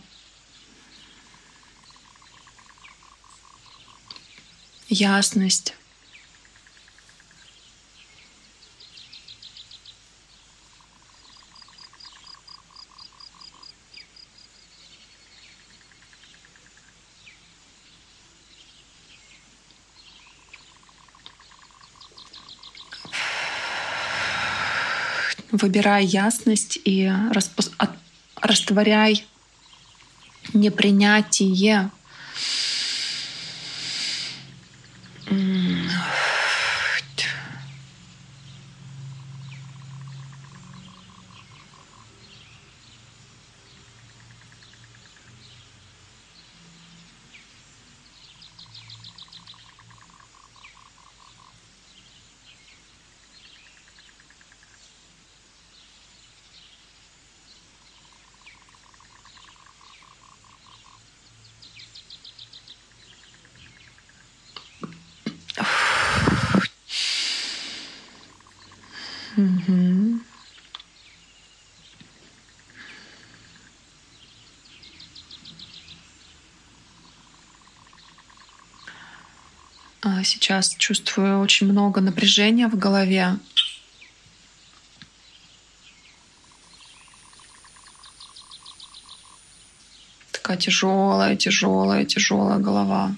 ясность. Выбирай ясность и распу- от, растворяй непринятие. Угу. Сейчас чувствую очень много напряжения в голове. Такая тяжелая, тяжелая, тяжелая голова.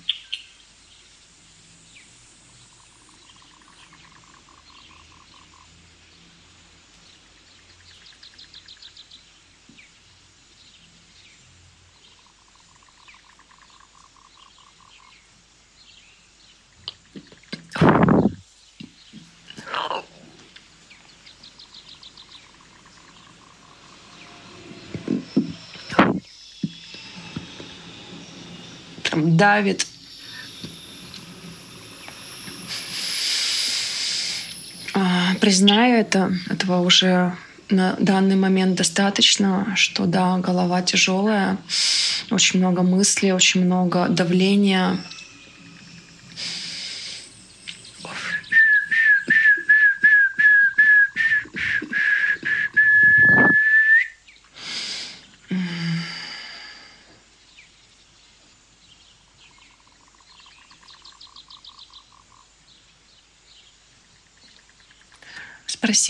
Давит. А, признаю это, этого уже на данный момент достаточно, что да, голова тяжелая, очень много мыслей, очень много давления,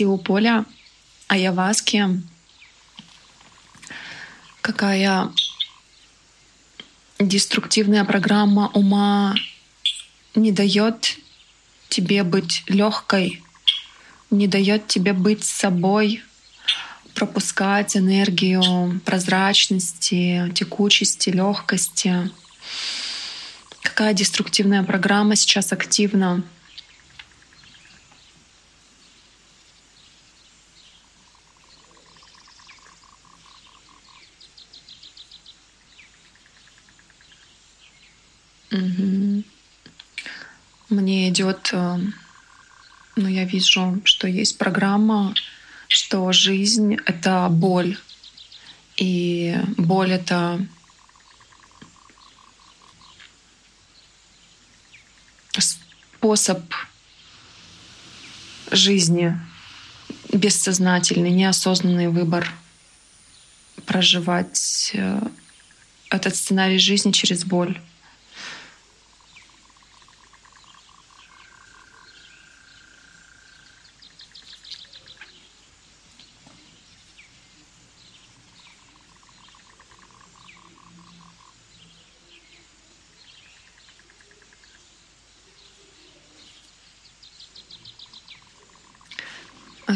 спроси у Поля о Яваске, какая деструктивная программа ума не дает тебе быть легкой, не дает тебе быть собой, пропускать энергию прозрачности, текучести, легкости. Какая деструктивная программа сейчас активна? Угу. Мне идет, э, ну, я вижу, что есть программа, что жизнь — это боль. И боль — это способ жизни, бессознательный, неосознанный выбор проживать э, этот сценарий жизни через боль.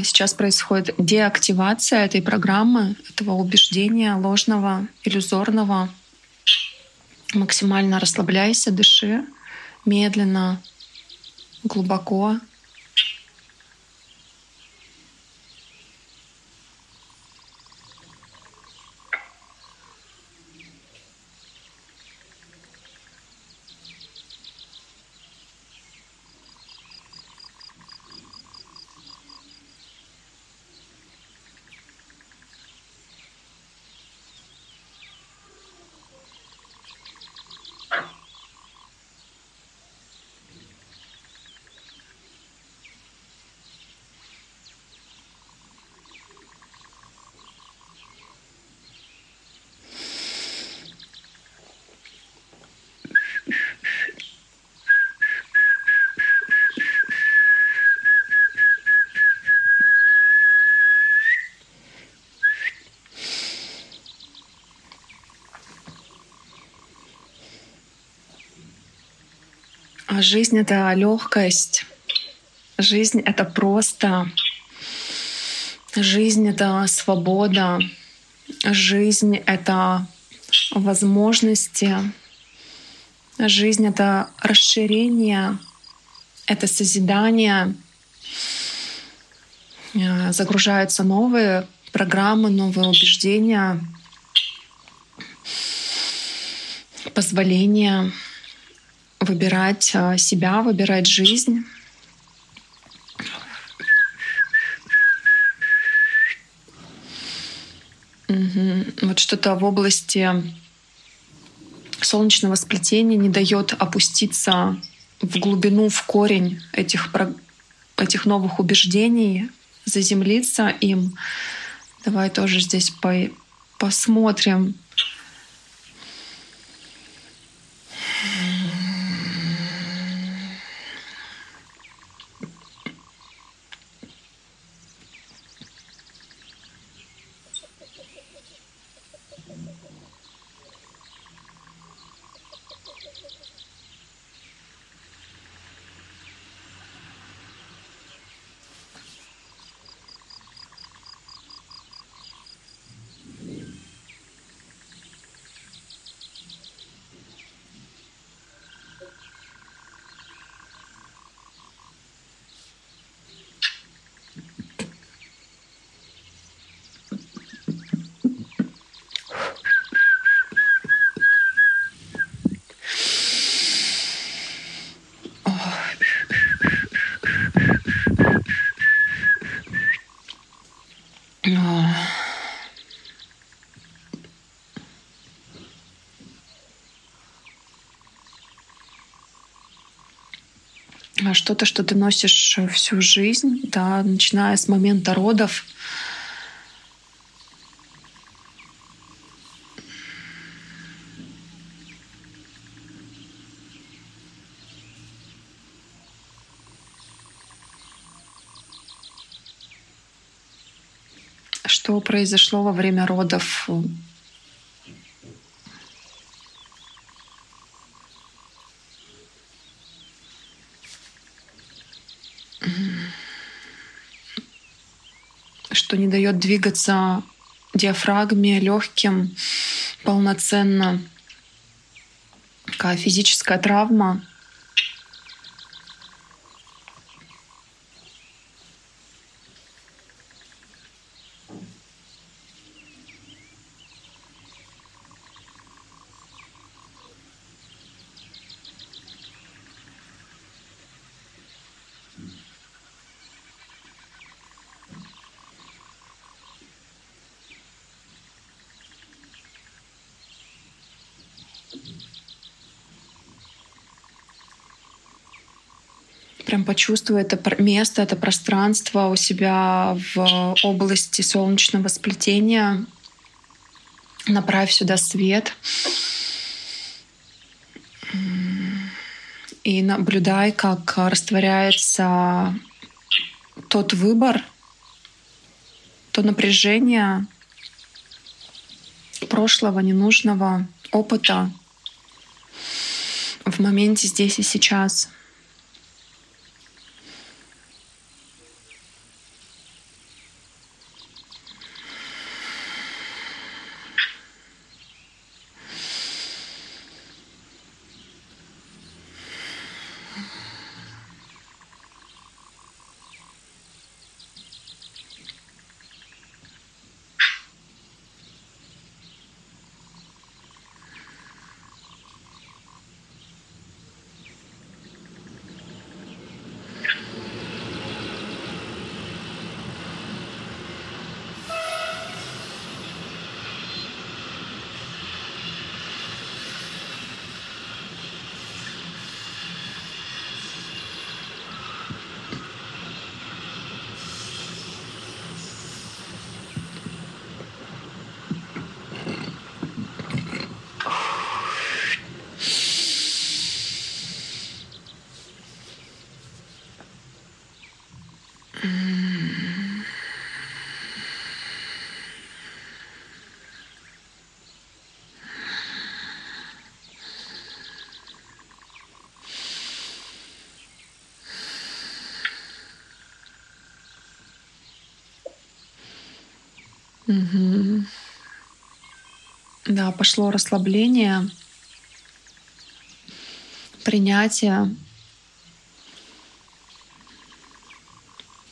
Сейчас происходит деактивация этой программы, этого убеждения ложного, иллюзорного. Максимально расслабляйся, дыши медленно, глубоко. А жизнь — это легкость. Жизнь — это просто. Жизнь — это свобода. Жизнь — это возможности. Жизнь — это расширение, это созидание. Э, загружаются новые программы, новые убеждения, позволение выбирать э, себя, выбирать жизнь. Угу. Вот что-то в области солнечного сплетения не дает опуститься в глубину, в корень этих, этих новых убеждений, заземлиться им. Давай тоже здесь по посмотрим, что-то, что ты носишь всю жизнь, да, начиная с момента родов. Что произошло во время родов что не дает двигаться диафрагме, легким полноценно. Такая физическая травма, прям почувствуй это место, это пространство у себя в области солнечного сплетения. Направь сюда свет. И наблюдай, как растворяется тот выбор, то напряжение прошлого, ненужного опыта в моменте здесь и сейчас — Угу. Да, пошло расслабление, принятие,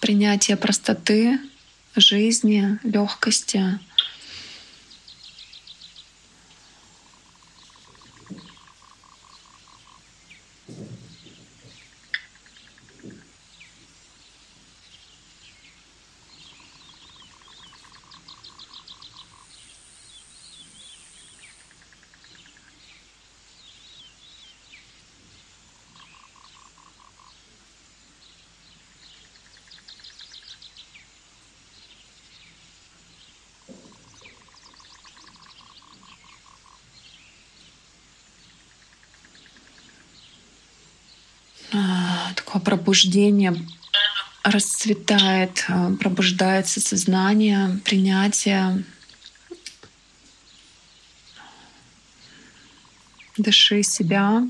принятие простоты жизни, легкости. такое пробуждение расцветает, э, пробуждается сознание, принятие. Дыши себя,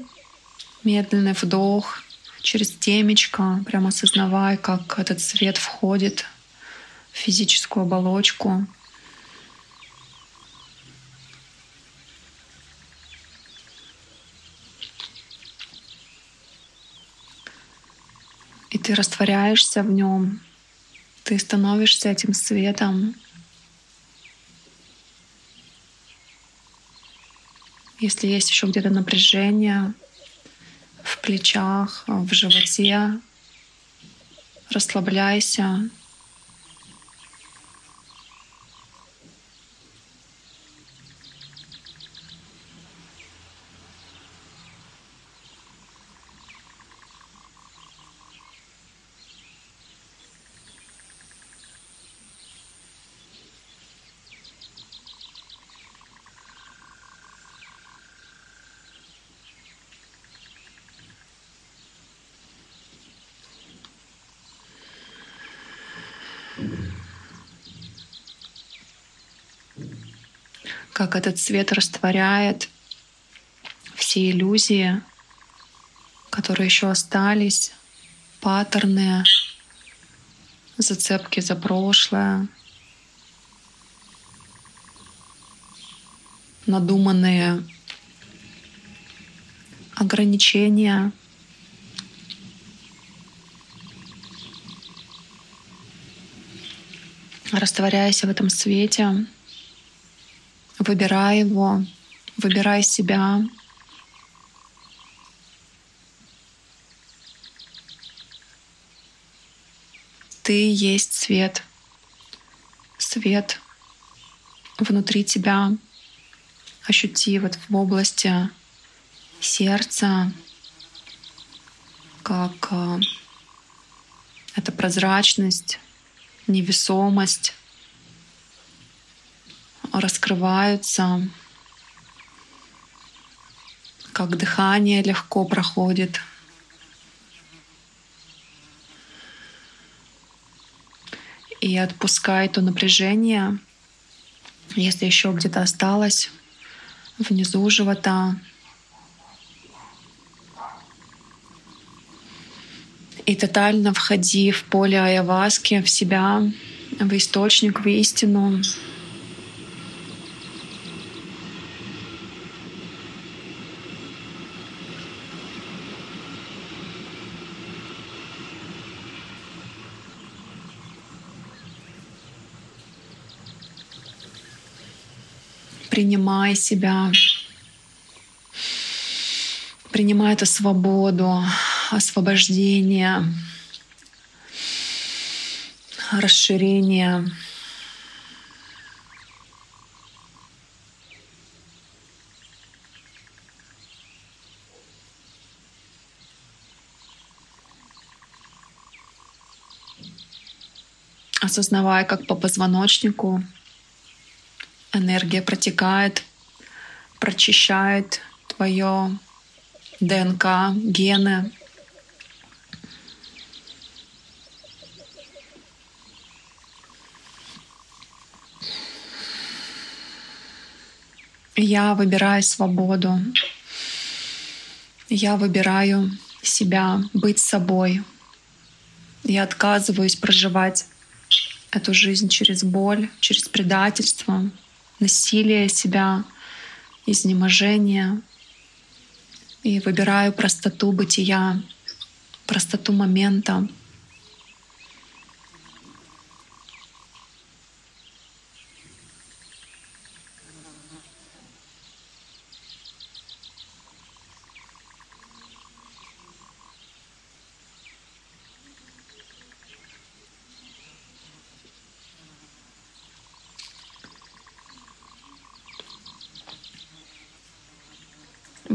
медленный вдох через темечко, прямо осознавай, как этот свет входит в физическую оболочку. Ты растворяешься в нем, ты становишься этим светом. Если есть еще где-то напряжение в плечах, в животе, расслабляйся. Как этот свет растворяет все иллюзии, которые еще остались, паттерны, зацепки за прошлое, надуманные ограничения. Растворяясь в этом свете, Выбирай его, выбирай себя. Ты есть свет. Свет внутри тебя. Ощути вот в области сердца, как э, эта прозрачность, невесомость раскрываются, как дыхание легко проходит. И отпускай то напряжение, если еще где-то осталось внизу живота. И тотально входи в поле айаваски, в себя, в источник, в истину, принимай себя, принимай эту свободу, освобождение, расширение. осознавая, как по позвоночнику энергия протекает, прочищает твое ДНК, гены. Я выбираю свободу. Я выбираю себя, быть собой. Я отказываюсь проживать эту жизнь через боль, через предательство, насилие себя, изнеможение. И выбираю простоту бытия, простоту момента —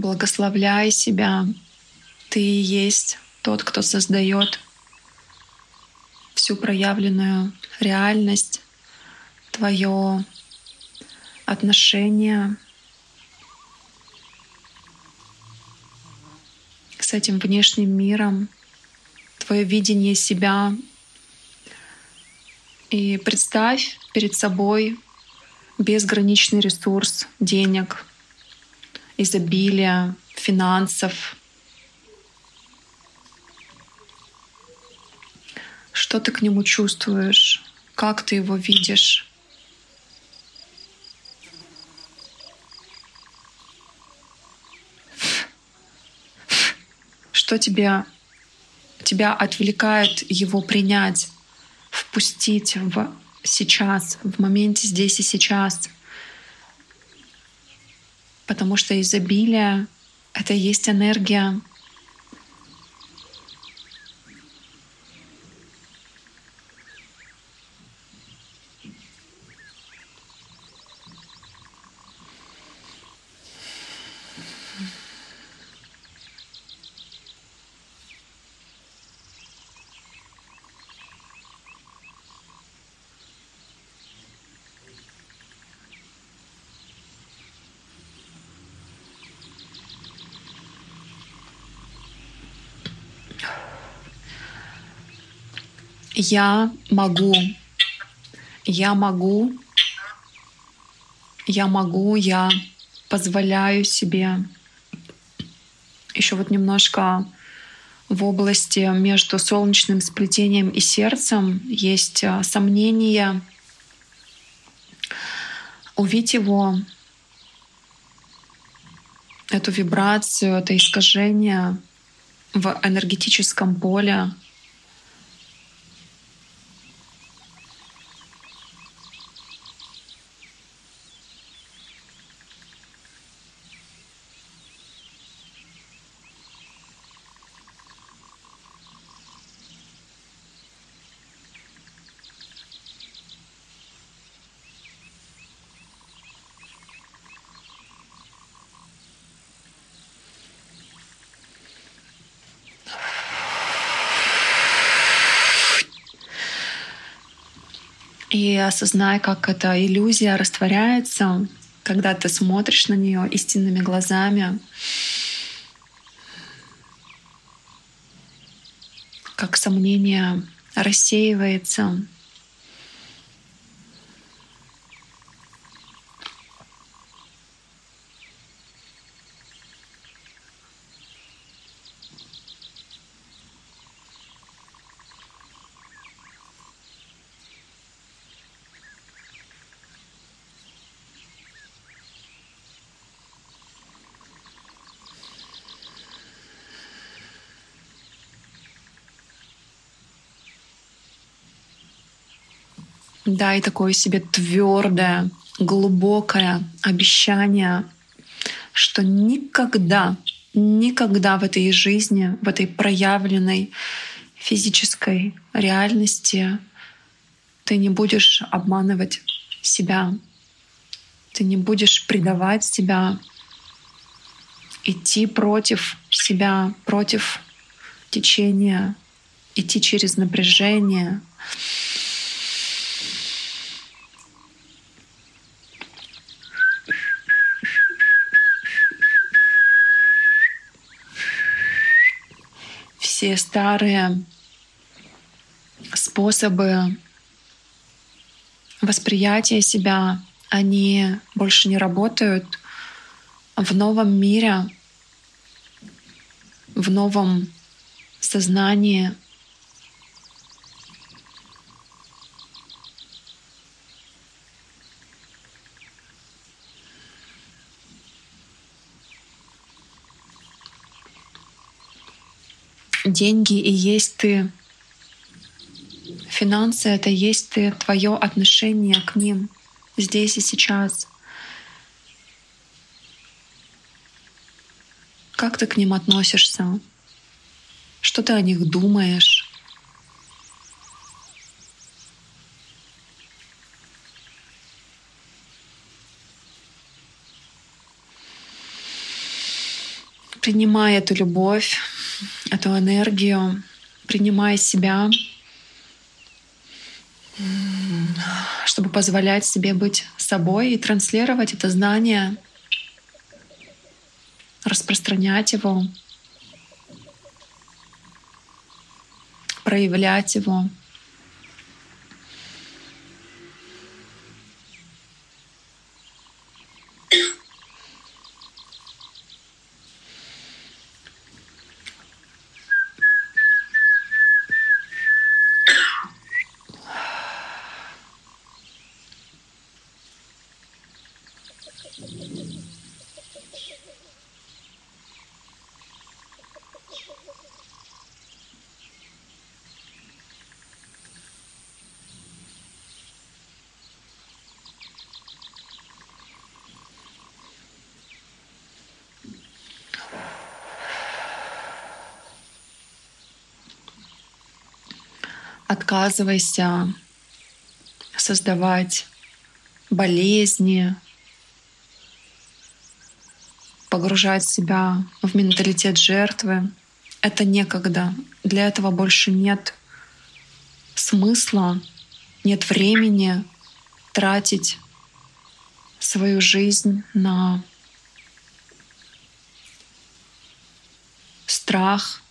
благословляй себя. Ты есть тот, кто создает всю проявленную реальность, твое отношение с этим внешним миром, твое видение себя. И представь перед собой безграничный ресурс денег, изобилия, финансов. Что ты к нему чувствуешь? Как ты его видишь? Что тебя, тебя отвлекает его принять, впустить в сейчас, в моменте здесь и сейчас — потому что изобилие — это и есть энергия. Я могу, я могу, я могу, я позволяю себе. Еще вот немножко в области между солнечным сплетением и сердцем есть а, сомнения. Увидеть его, эту вибрацию, это искажение в энергетическом поле — И осознай, как эта иллюзия растворяется, когда ты смотришь на нее истинными глазами. Как сомнение рассеивается, Дай такое себе твердое, глубокое обещание, что никогда, никогда в этой жизни, в этой проявленной физической реальности ты не будешь обманывать себя, ты не будешь предавать себя, идти против себя, против течения, идти через напряжение, все старые способы восприятия себя, они больше не работают в новом мире, в новом сознании. Деньги и есть ты. Финансы — это есть ты, твое отношение к ним здесь и сейчас. Как ты к ним относишься? Что ты о них думаешь? Принимай эту любовь, эту энергию, принимай себя, чтобы позволять себе быть собой и транслировать это знание, распространять его, проявлять его. Отказывайся создавать болезни, погружать себя в менталитет жертвы. Это некогда. Для этого больше нет смысла, нет времени тратить свою жизнь на страх,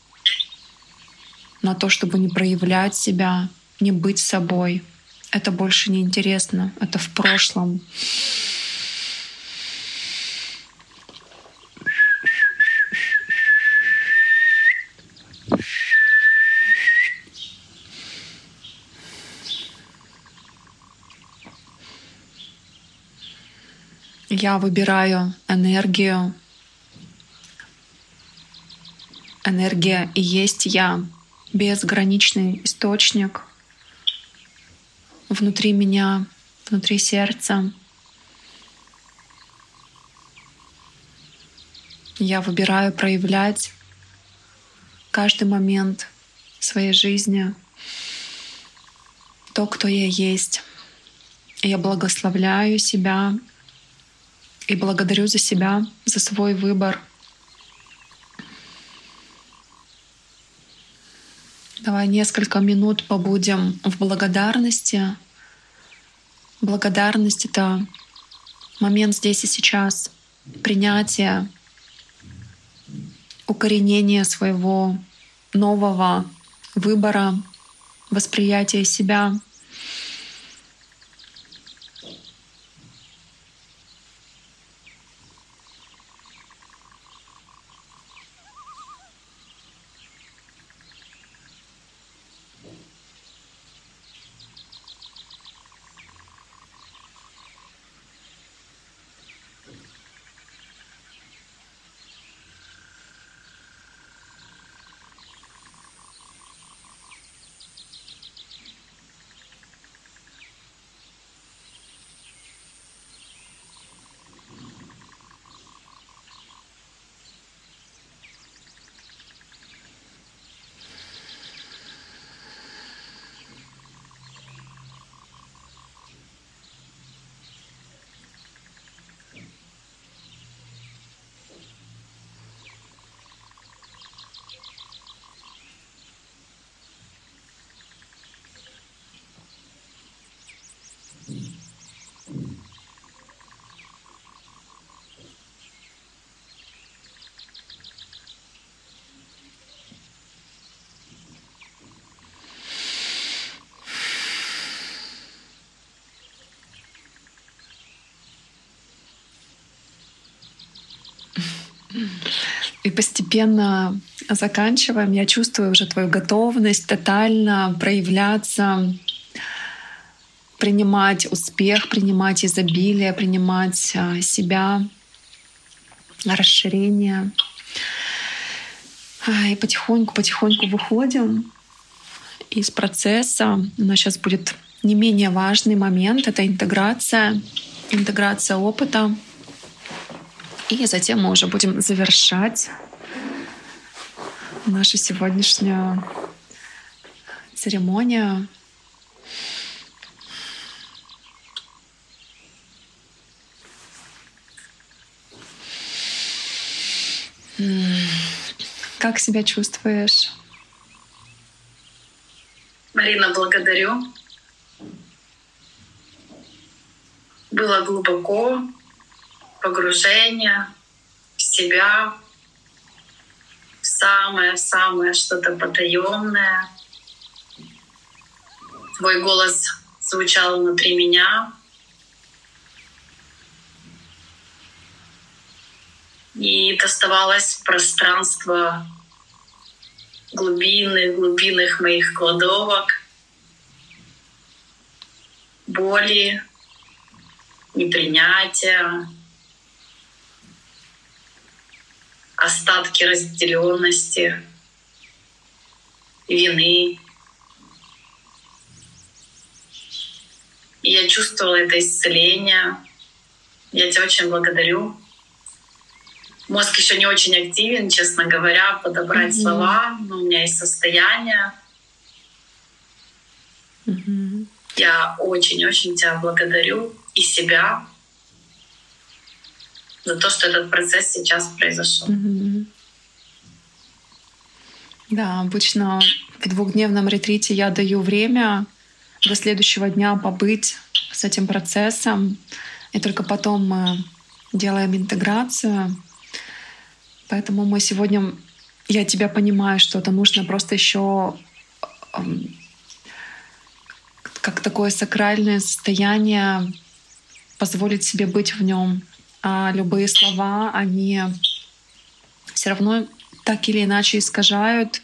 на то, чтобы не проявлять себя, не быть собой. Это больше не интересно, это в прошлом. Я выбираю энергию. Энергия и есть я безграничный источник внутри меня, внутри сердца. Я выбираю проявлять каждый момент своей жизни то, кто я есть. Я благословляю себя и благодарю за себя, за свой выбор — Давай несколько минут побудем в благодарности. Благодарность — это момент здесь и сейчас, принятие, укоренение своего нового выбора, восприятия себя — И постепенно заканчиваем. Я чувствую уже твою готовность тотально проявляться, принимать успех, принимать изобилие, принимать а, себя, расширение. И потихоньку-потихоньку выходим из процесса. У нас сейчас будет не менее важный момент — это интеграция, интеграция опыта. И затем мы уже будем завершать нашу сегодняшнюю церемонию. Как себя чувствуешь? Марина, благодарю. Было глубоко погружение в себя, в самое-самое что-то потаенное. Твой голос звучал внутри меня. И доставалось пространство глубины, глубинных моих кладовок, боли, непринятия, остатки разделенности, вины. И я чувствовала это исцеление. Я тебя очень благодарю. Мозг еще не очень активен, честно говоря, подобрать mm-hmm. слова, но у меня есть состояние. Mm-hmm. Я очень-очень тебя благодарю и себя за то, что этот процесс сейчас произошел. Да, обычно в двухдневном ретрите я даю время до следующего дня побыть с этим процессом, и только потом мы делаем интеграцию. Поэтому мы сегодня, я тебя понимаю, что это нужно просто еще как такое сакральное состояние позволить себе быть в нем. А любые слова, они все равно так или иначе искажают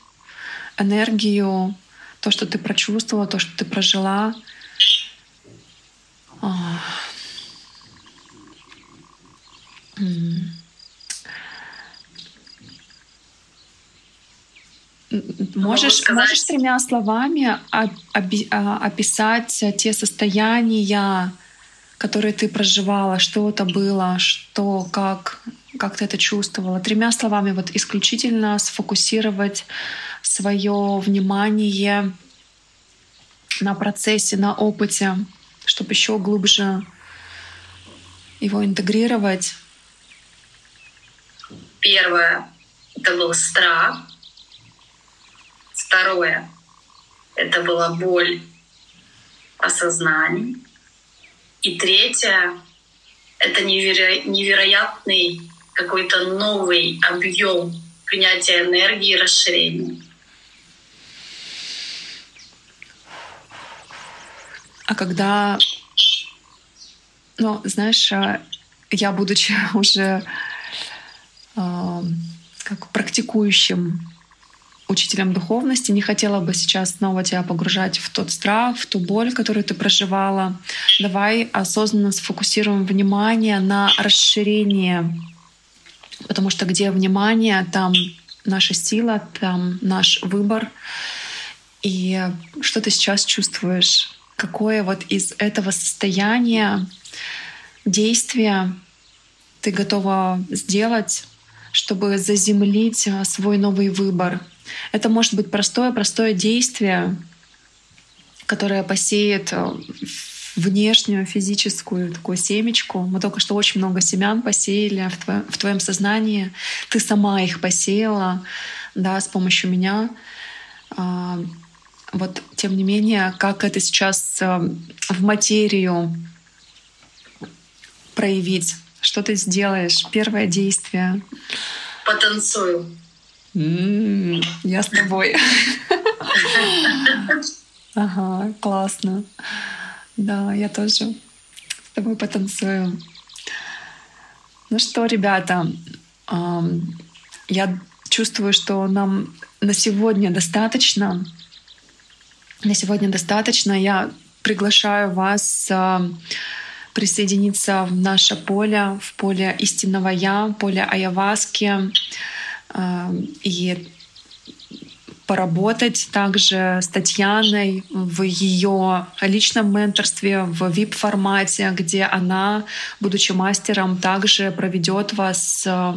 энергию, то, что ты прочувствовала, то, что ты прожила. Можешь, можешь тремя словами а, описать те состояния, которые ты проживала, что это было, что, как, как ты это чувствовала. Тремя словами вот исключительно сфокусировать свое внимание на процессе, на опыте, чтобы еще глубже его интегрировать. Первое — это был страх, Второе — это была боль осознания. И третье — это неверо- невероятный какой-то новый объем принятия энергии и расширения. А когда, ну, знаешь, а, я, будучи уже э, как практикующим учителем духовности, не хотела бы сейчас снова тебя погружать в тот страх, в ту боль, которую ты проживала. Давай осознанно сфокусируем внимание на расширение, потому что где внимание, там наша сила, там наш выбор. И что ты сейчас чувствуешь? Какое вот из этого состояния действия ты готова сделать, чтобы заземлить свой новый выбор, это может быть простое-простое действие, которое посеет э, внешнюю физическую такую семечку. Мы только что очень много семян посеяли в, твоем, в твоем сознании. Ты сама их посеяла да, с помощью меня. А, вот, тем не менее, как это сейчас в материю проявить? Что ты сделаешь? Первое действие. Потанцую. Я с тобой. Ага, классно. Да, я тоже с тобой потанцую. Ну что, ребята, я чувствую, что нам на сегодня достаточно. На сегодня достаточно. Я приглашаю вас присоединиться в наше поле, в поле истинного Я, поле Аяваски. И поработать также с Татьяной в ее личном менторстве в VIP-формате, где она, будучи мастером, также проведет вас э,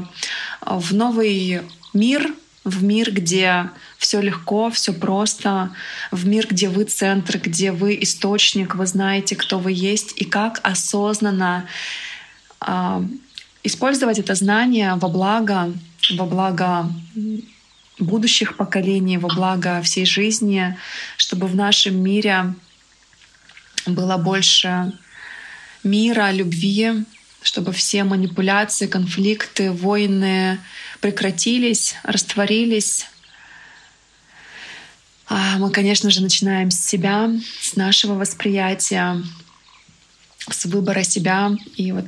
в новый мир, в мир, где все легко, все просто, в мир, где вы центр, где вы источник, вы знаете, кто вы есть и как осознанно э, использовать это знание во благо, во благо будущих поколений, во благо всей жизни, чтобы в нашем мире было больше мира, любви, чтобы все манипуляции, конфликты, войны прекратились, растворились. А мы, конечно же, начинаем с себя, с нашего восприятия, с выбора себя. И вот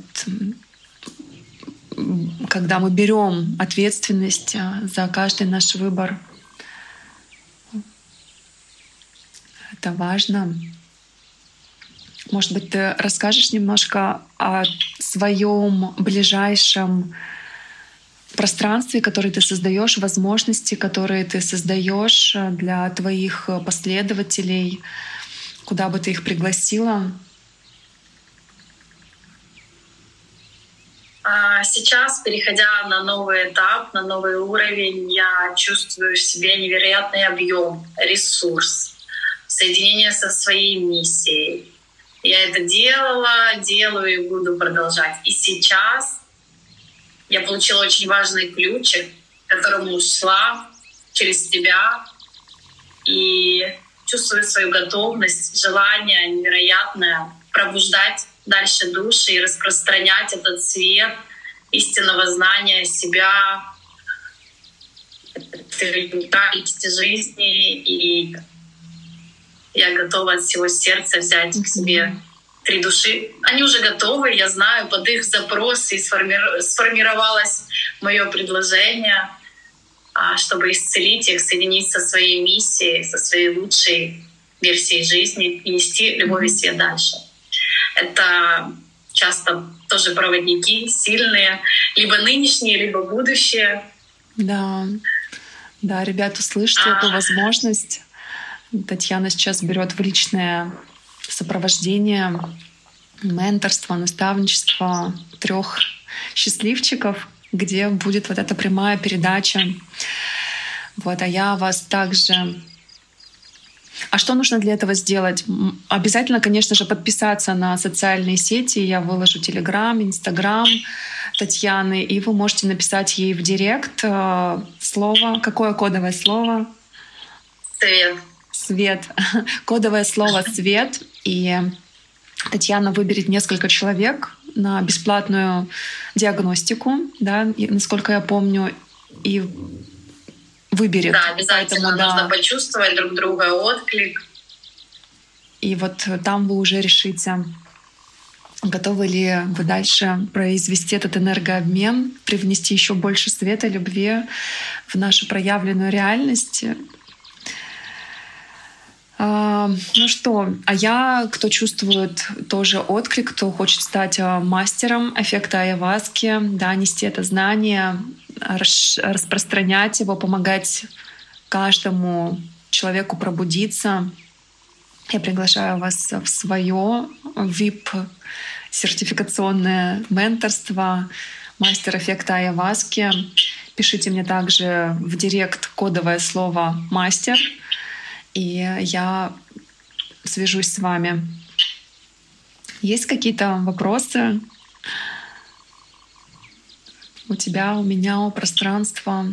когда мы берем ответственность а, за каждый наш выбор. Это важно. Может быть, ты расскажешь немножко о своем ближайшем пространстве, которое ты создаешь, возможности, которые ты создаешь для твоих последователей, куда бы ты их пригласила? А сейчас, переходя на новый этап, на новый уровень, я чувствую в себе невероятный объем, ресурс, соединение со своей миссией. Я это делала, делаю и буду продолжать. И сейчас я получила очень важный ключик, которому шла через тебя и чувствую свою готовность, желание невероятное пробуждать дальше души и распространять этот свет истинного знания себя, реальности жизни. И я готова от всего сердца взять к себе три души. Они уже готовы, я знаю, под их запрос и сформировалось мое предложение, а, чтобы исцелить их, соединить со своей миссией, со своей лучшей версией жизни и нести любовь и свет дальше. Это часто тоже проводники сильные, либо нынешние, либо будущее. Да, да, ребята, слышите а... эту возможность. Татьяна сейчас берет в личное сопровождение, менторство, наставничество трех счастливчиков, где будет вот эта прямая передача. Вот, а я вас также а что нужно для этого сделать? Обязательно, конечно же, подписаться на социальные сети. Я выложу Телеграм, Инстаграм Татьяны, и вы можете написать ей в директ э, слово. Какое кодовое слово? Свет. Свет. Кодовое слово «свет». И Татьяна выберет несколько человек на бесплатную диагностику, да, насколько я помню, и выберет. Да, обязательно Поэтому, нужно да. почувствовать друг друга, отклик. И вот там вы уже решите, готовы ли вы дальше произвести этот энергообмен, привнести еще больше света, любви в нашу проявленную реальность. А, ну что, а я, кто чувствует тоже отклик, кто хочет стать а, мастером эффекта Айаваски, да, нести это знание, распространять его, помогать каждому человеку пробудиться. Я приглашаю вас в свое VIP сертификационное менторство мастер эффекта Айаваски. Пишите мне также в директ кодовое слово «мастер», и я свяжусь с вами. Есть какие-то вопросы? у тебя, у меня, у пространства.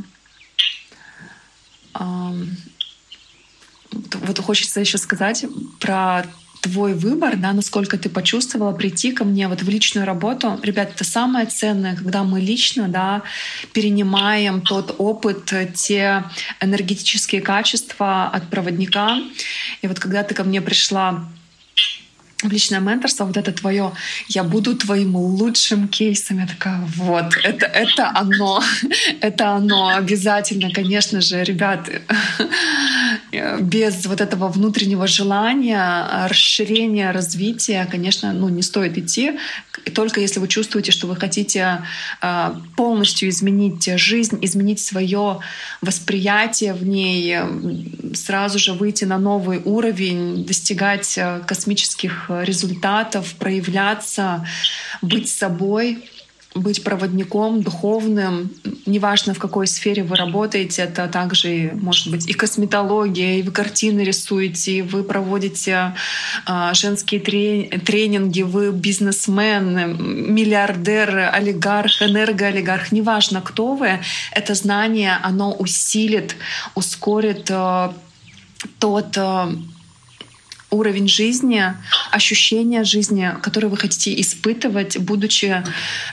Вот хочется еще сказать про твой выбор, да, насколько ты почувствовала прийти ко мне вот в личную работу. Ребят, это самое ценное, когда мы лично да, перенимаем тот опыт, те энергетические качества от проводника. И вот когда ты ко мне пришла личное менторство, вот это твое, я буду твоим лучшим кейсом. Я такая, вот, это, это оно, это оно обязательно, конечно же, ребят, без вот этого внутреннего желания, расширения, развития, конечно, ну, не стоит идти Только если вы чувствуете, что вы хотите э, полностью изменить жизнь, изменить свое восприятие в ней, сразу же выйти на новый уровень, достигать э, космических результатов, проявляться, быть собой, быть проводником духовным, неважно в какой сфере вы работаете, это также может быть и косметология, и вы картины рисуете, и вы проводите э, женские тренинги, вы бизнесмен, миллиардер, олигарх, энергоолигарх, неважно кто вы, это знание, оно усилит, ускорит э, тот э, уровень жизни, ощущения жизни, которые вы хотите испытывать, будучи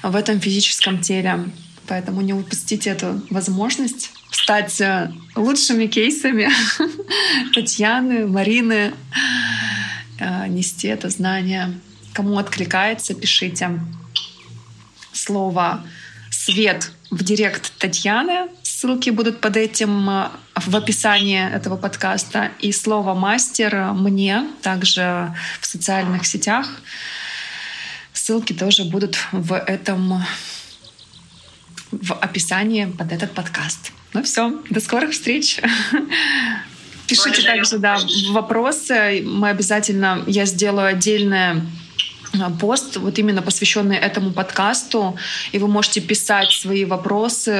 в этом физическом теле. Поэтому не упустите эту возможность стать э, лучшими кейсами Татьяны, Марины, э, нести это знание. Кому откликается, пишите слово «свет» в директ Татьяны. Ссылки будут под этим э, в описании этого подкаста. И слово «мастер» мне также в социальных сетях. Ссылки тоже будут в этом в описании под этот подкаст. Ну все, до скорых встреч. Пишите также да, вопросы. Мы обязательно, я сделаю отдельное пост, вот именно посвященный этому подкасту, и вы можете писать свои вопросы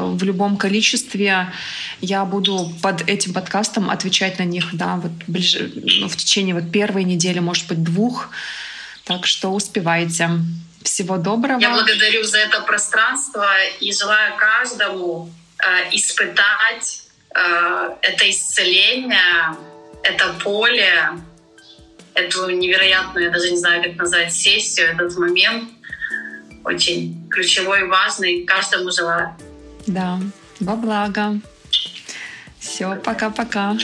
в любом количестве. Я буду под этим подкастом отвечать на них, да, вот ближе, ну, в течение вот первой недели, может быть, двух. Так что успевайте. Всего доброго. Я благодарю за это пространство и желаю каждому э, испытать э, это исцеление, это поле, эту невероятную, я даже не знаю, как назвать, сессию, этот момент очень ключевой важный. Каждому желаю. Да, во благо. Все, пока-пока.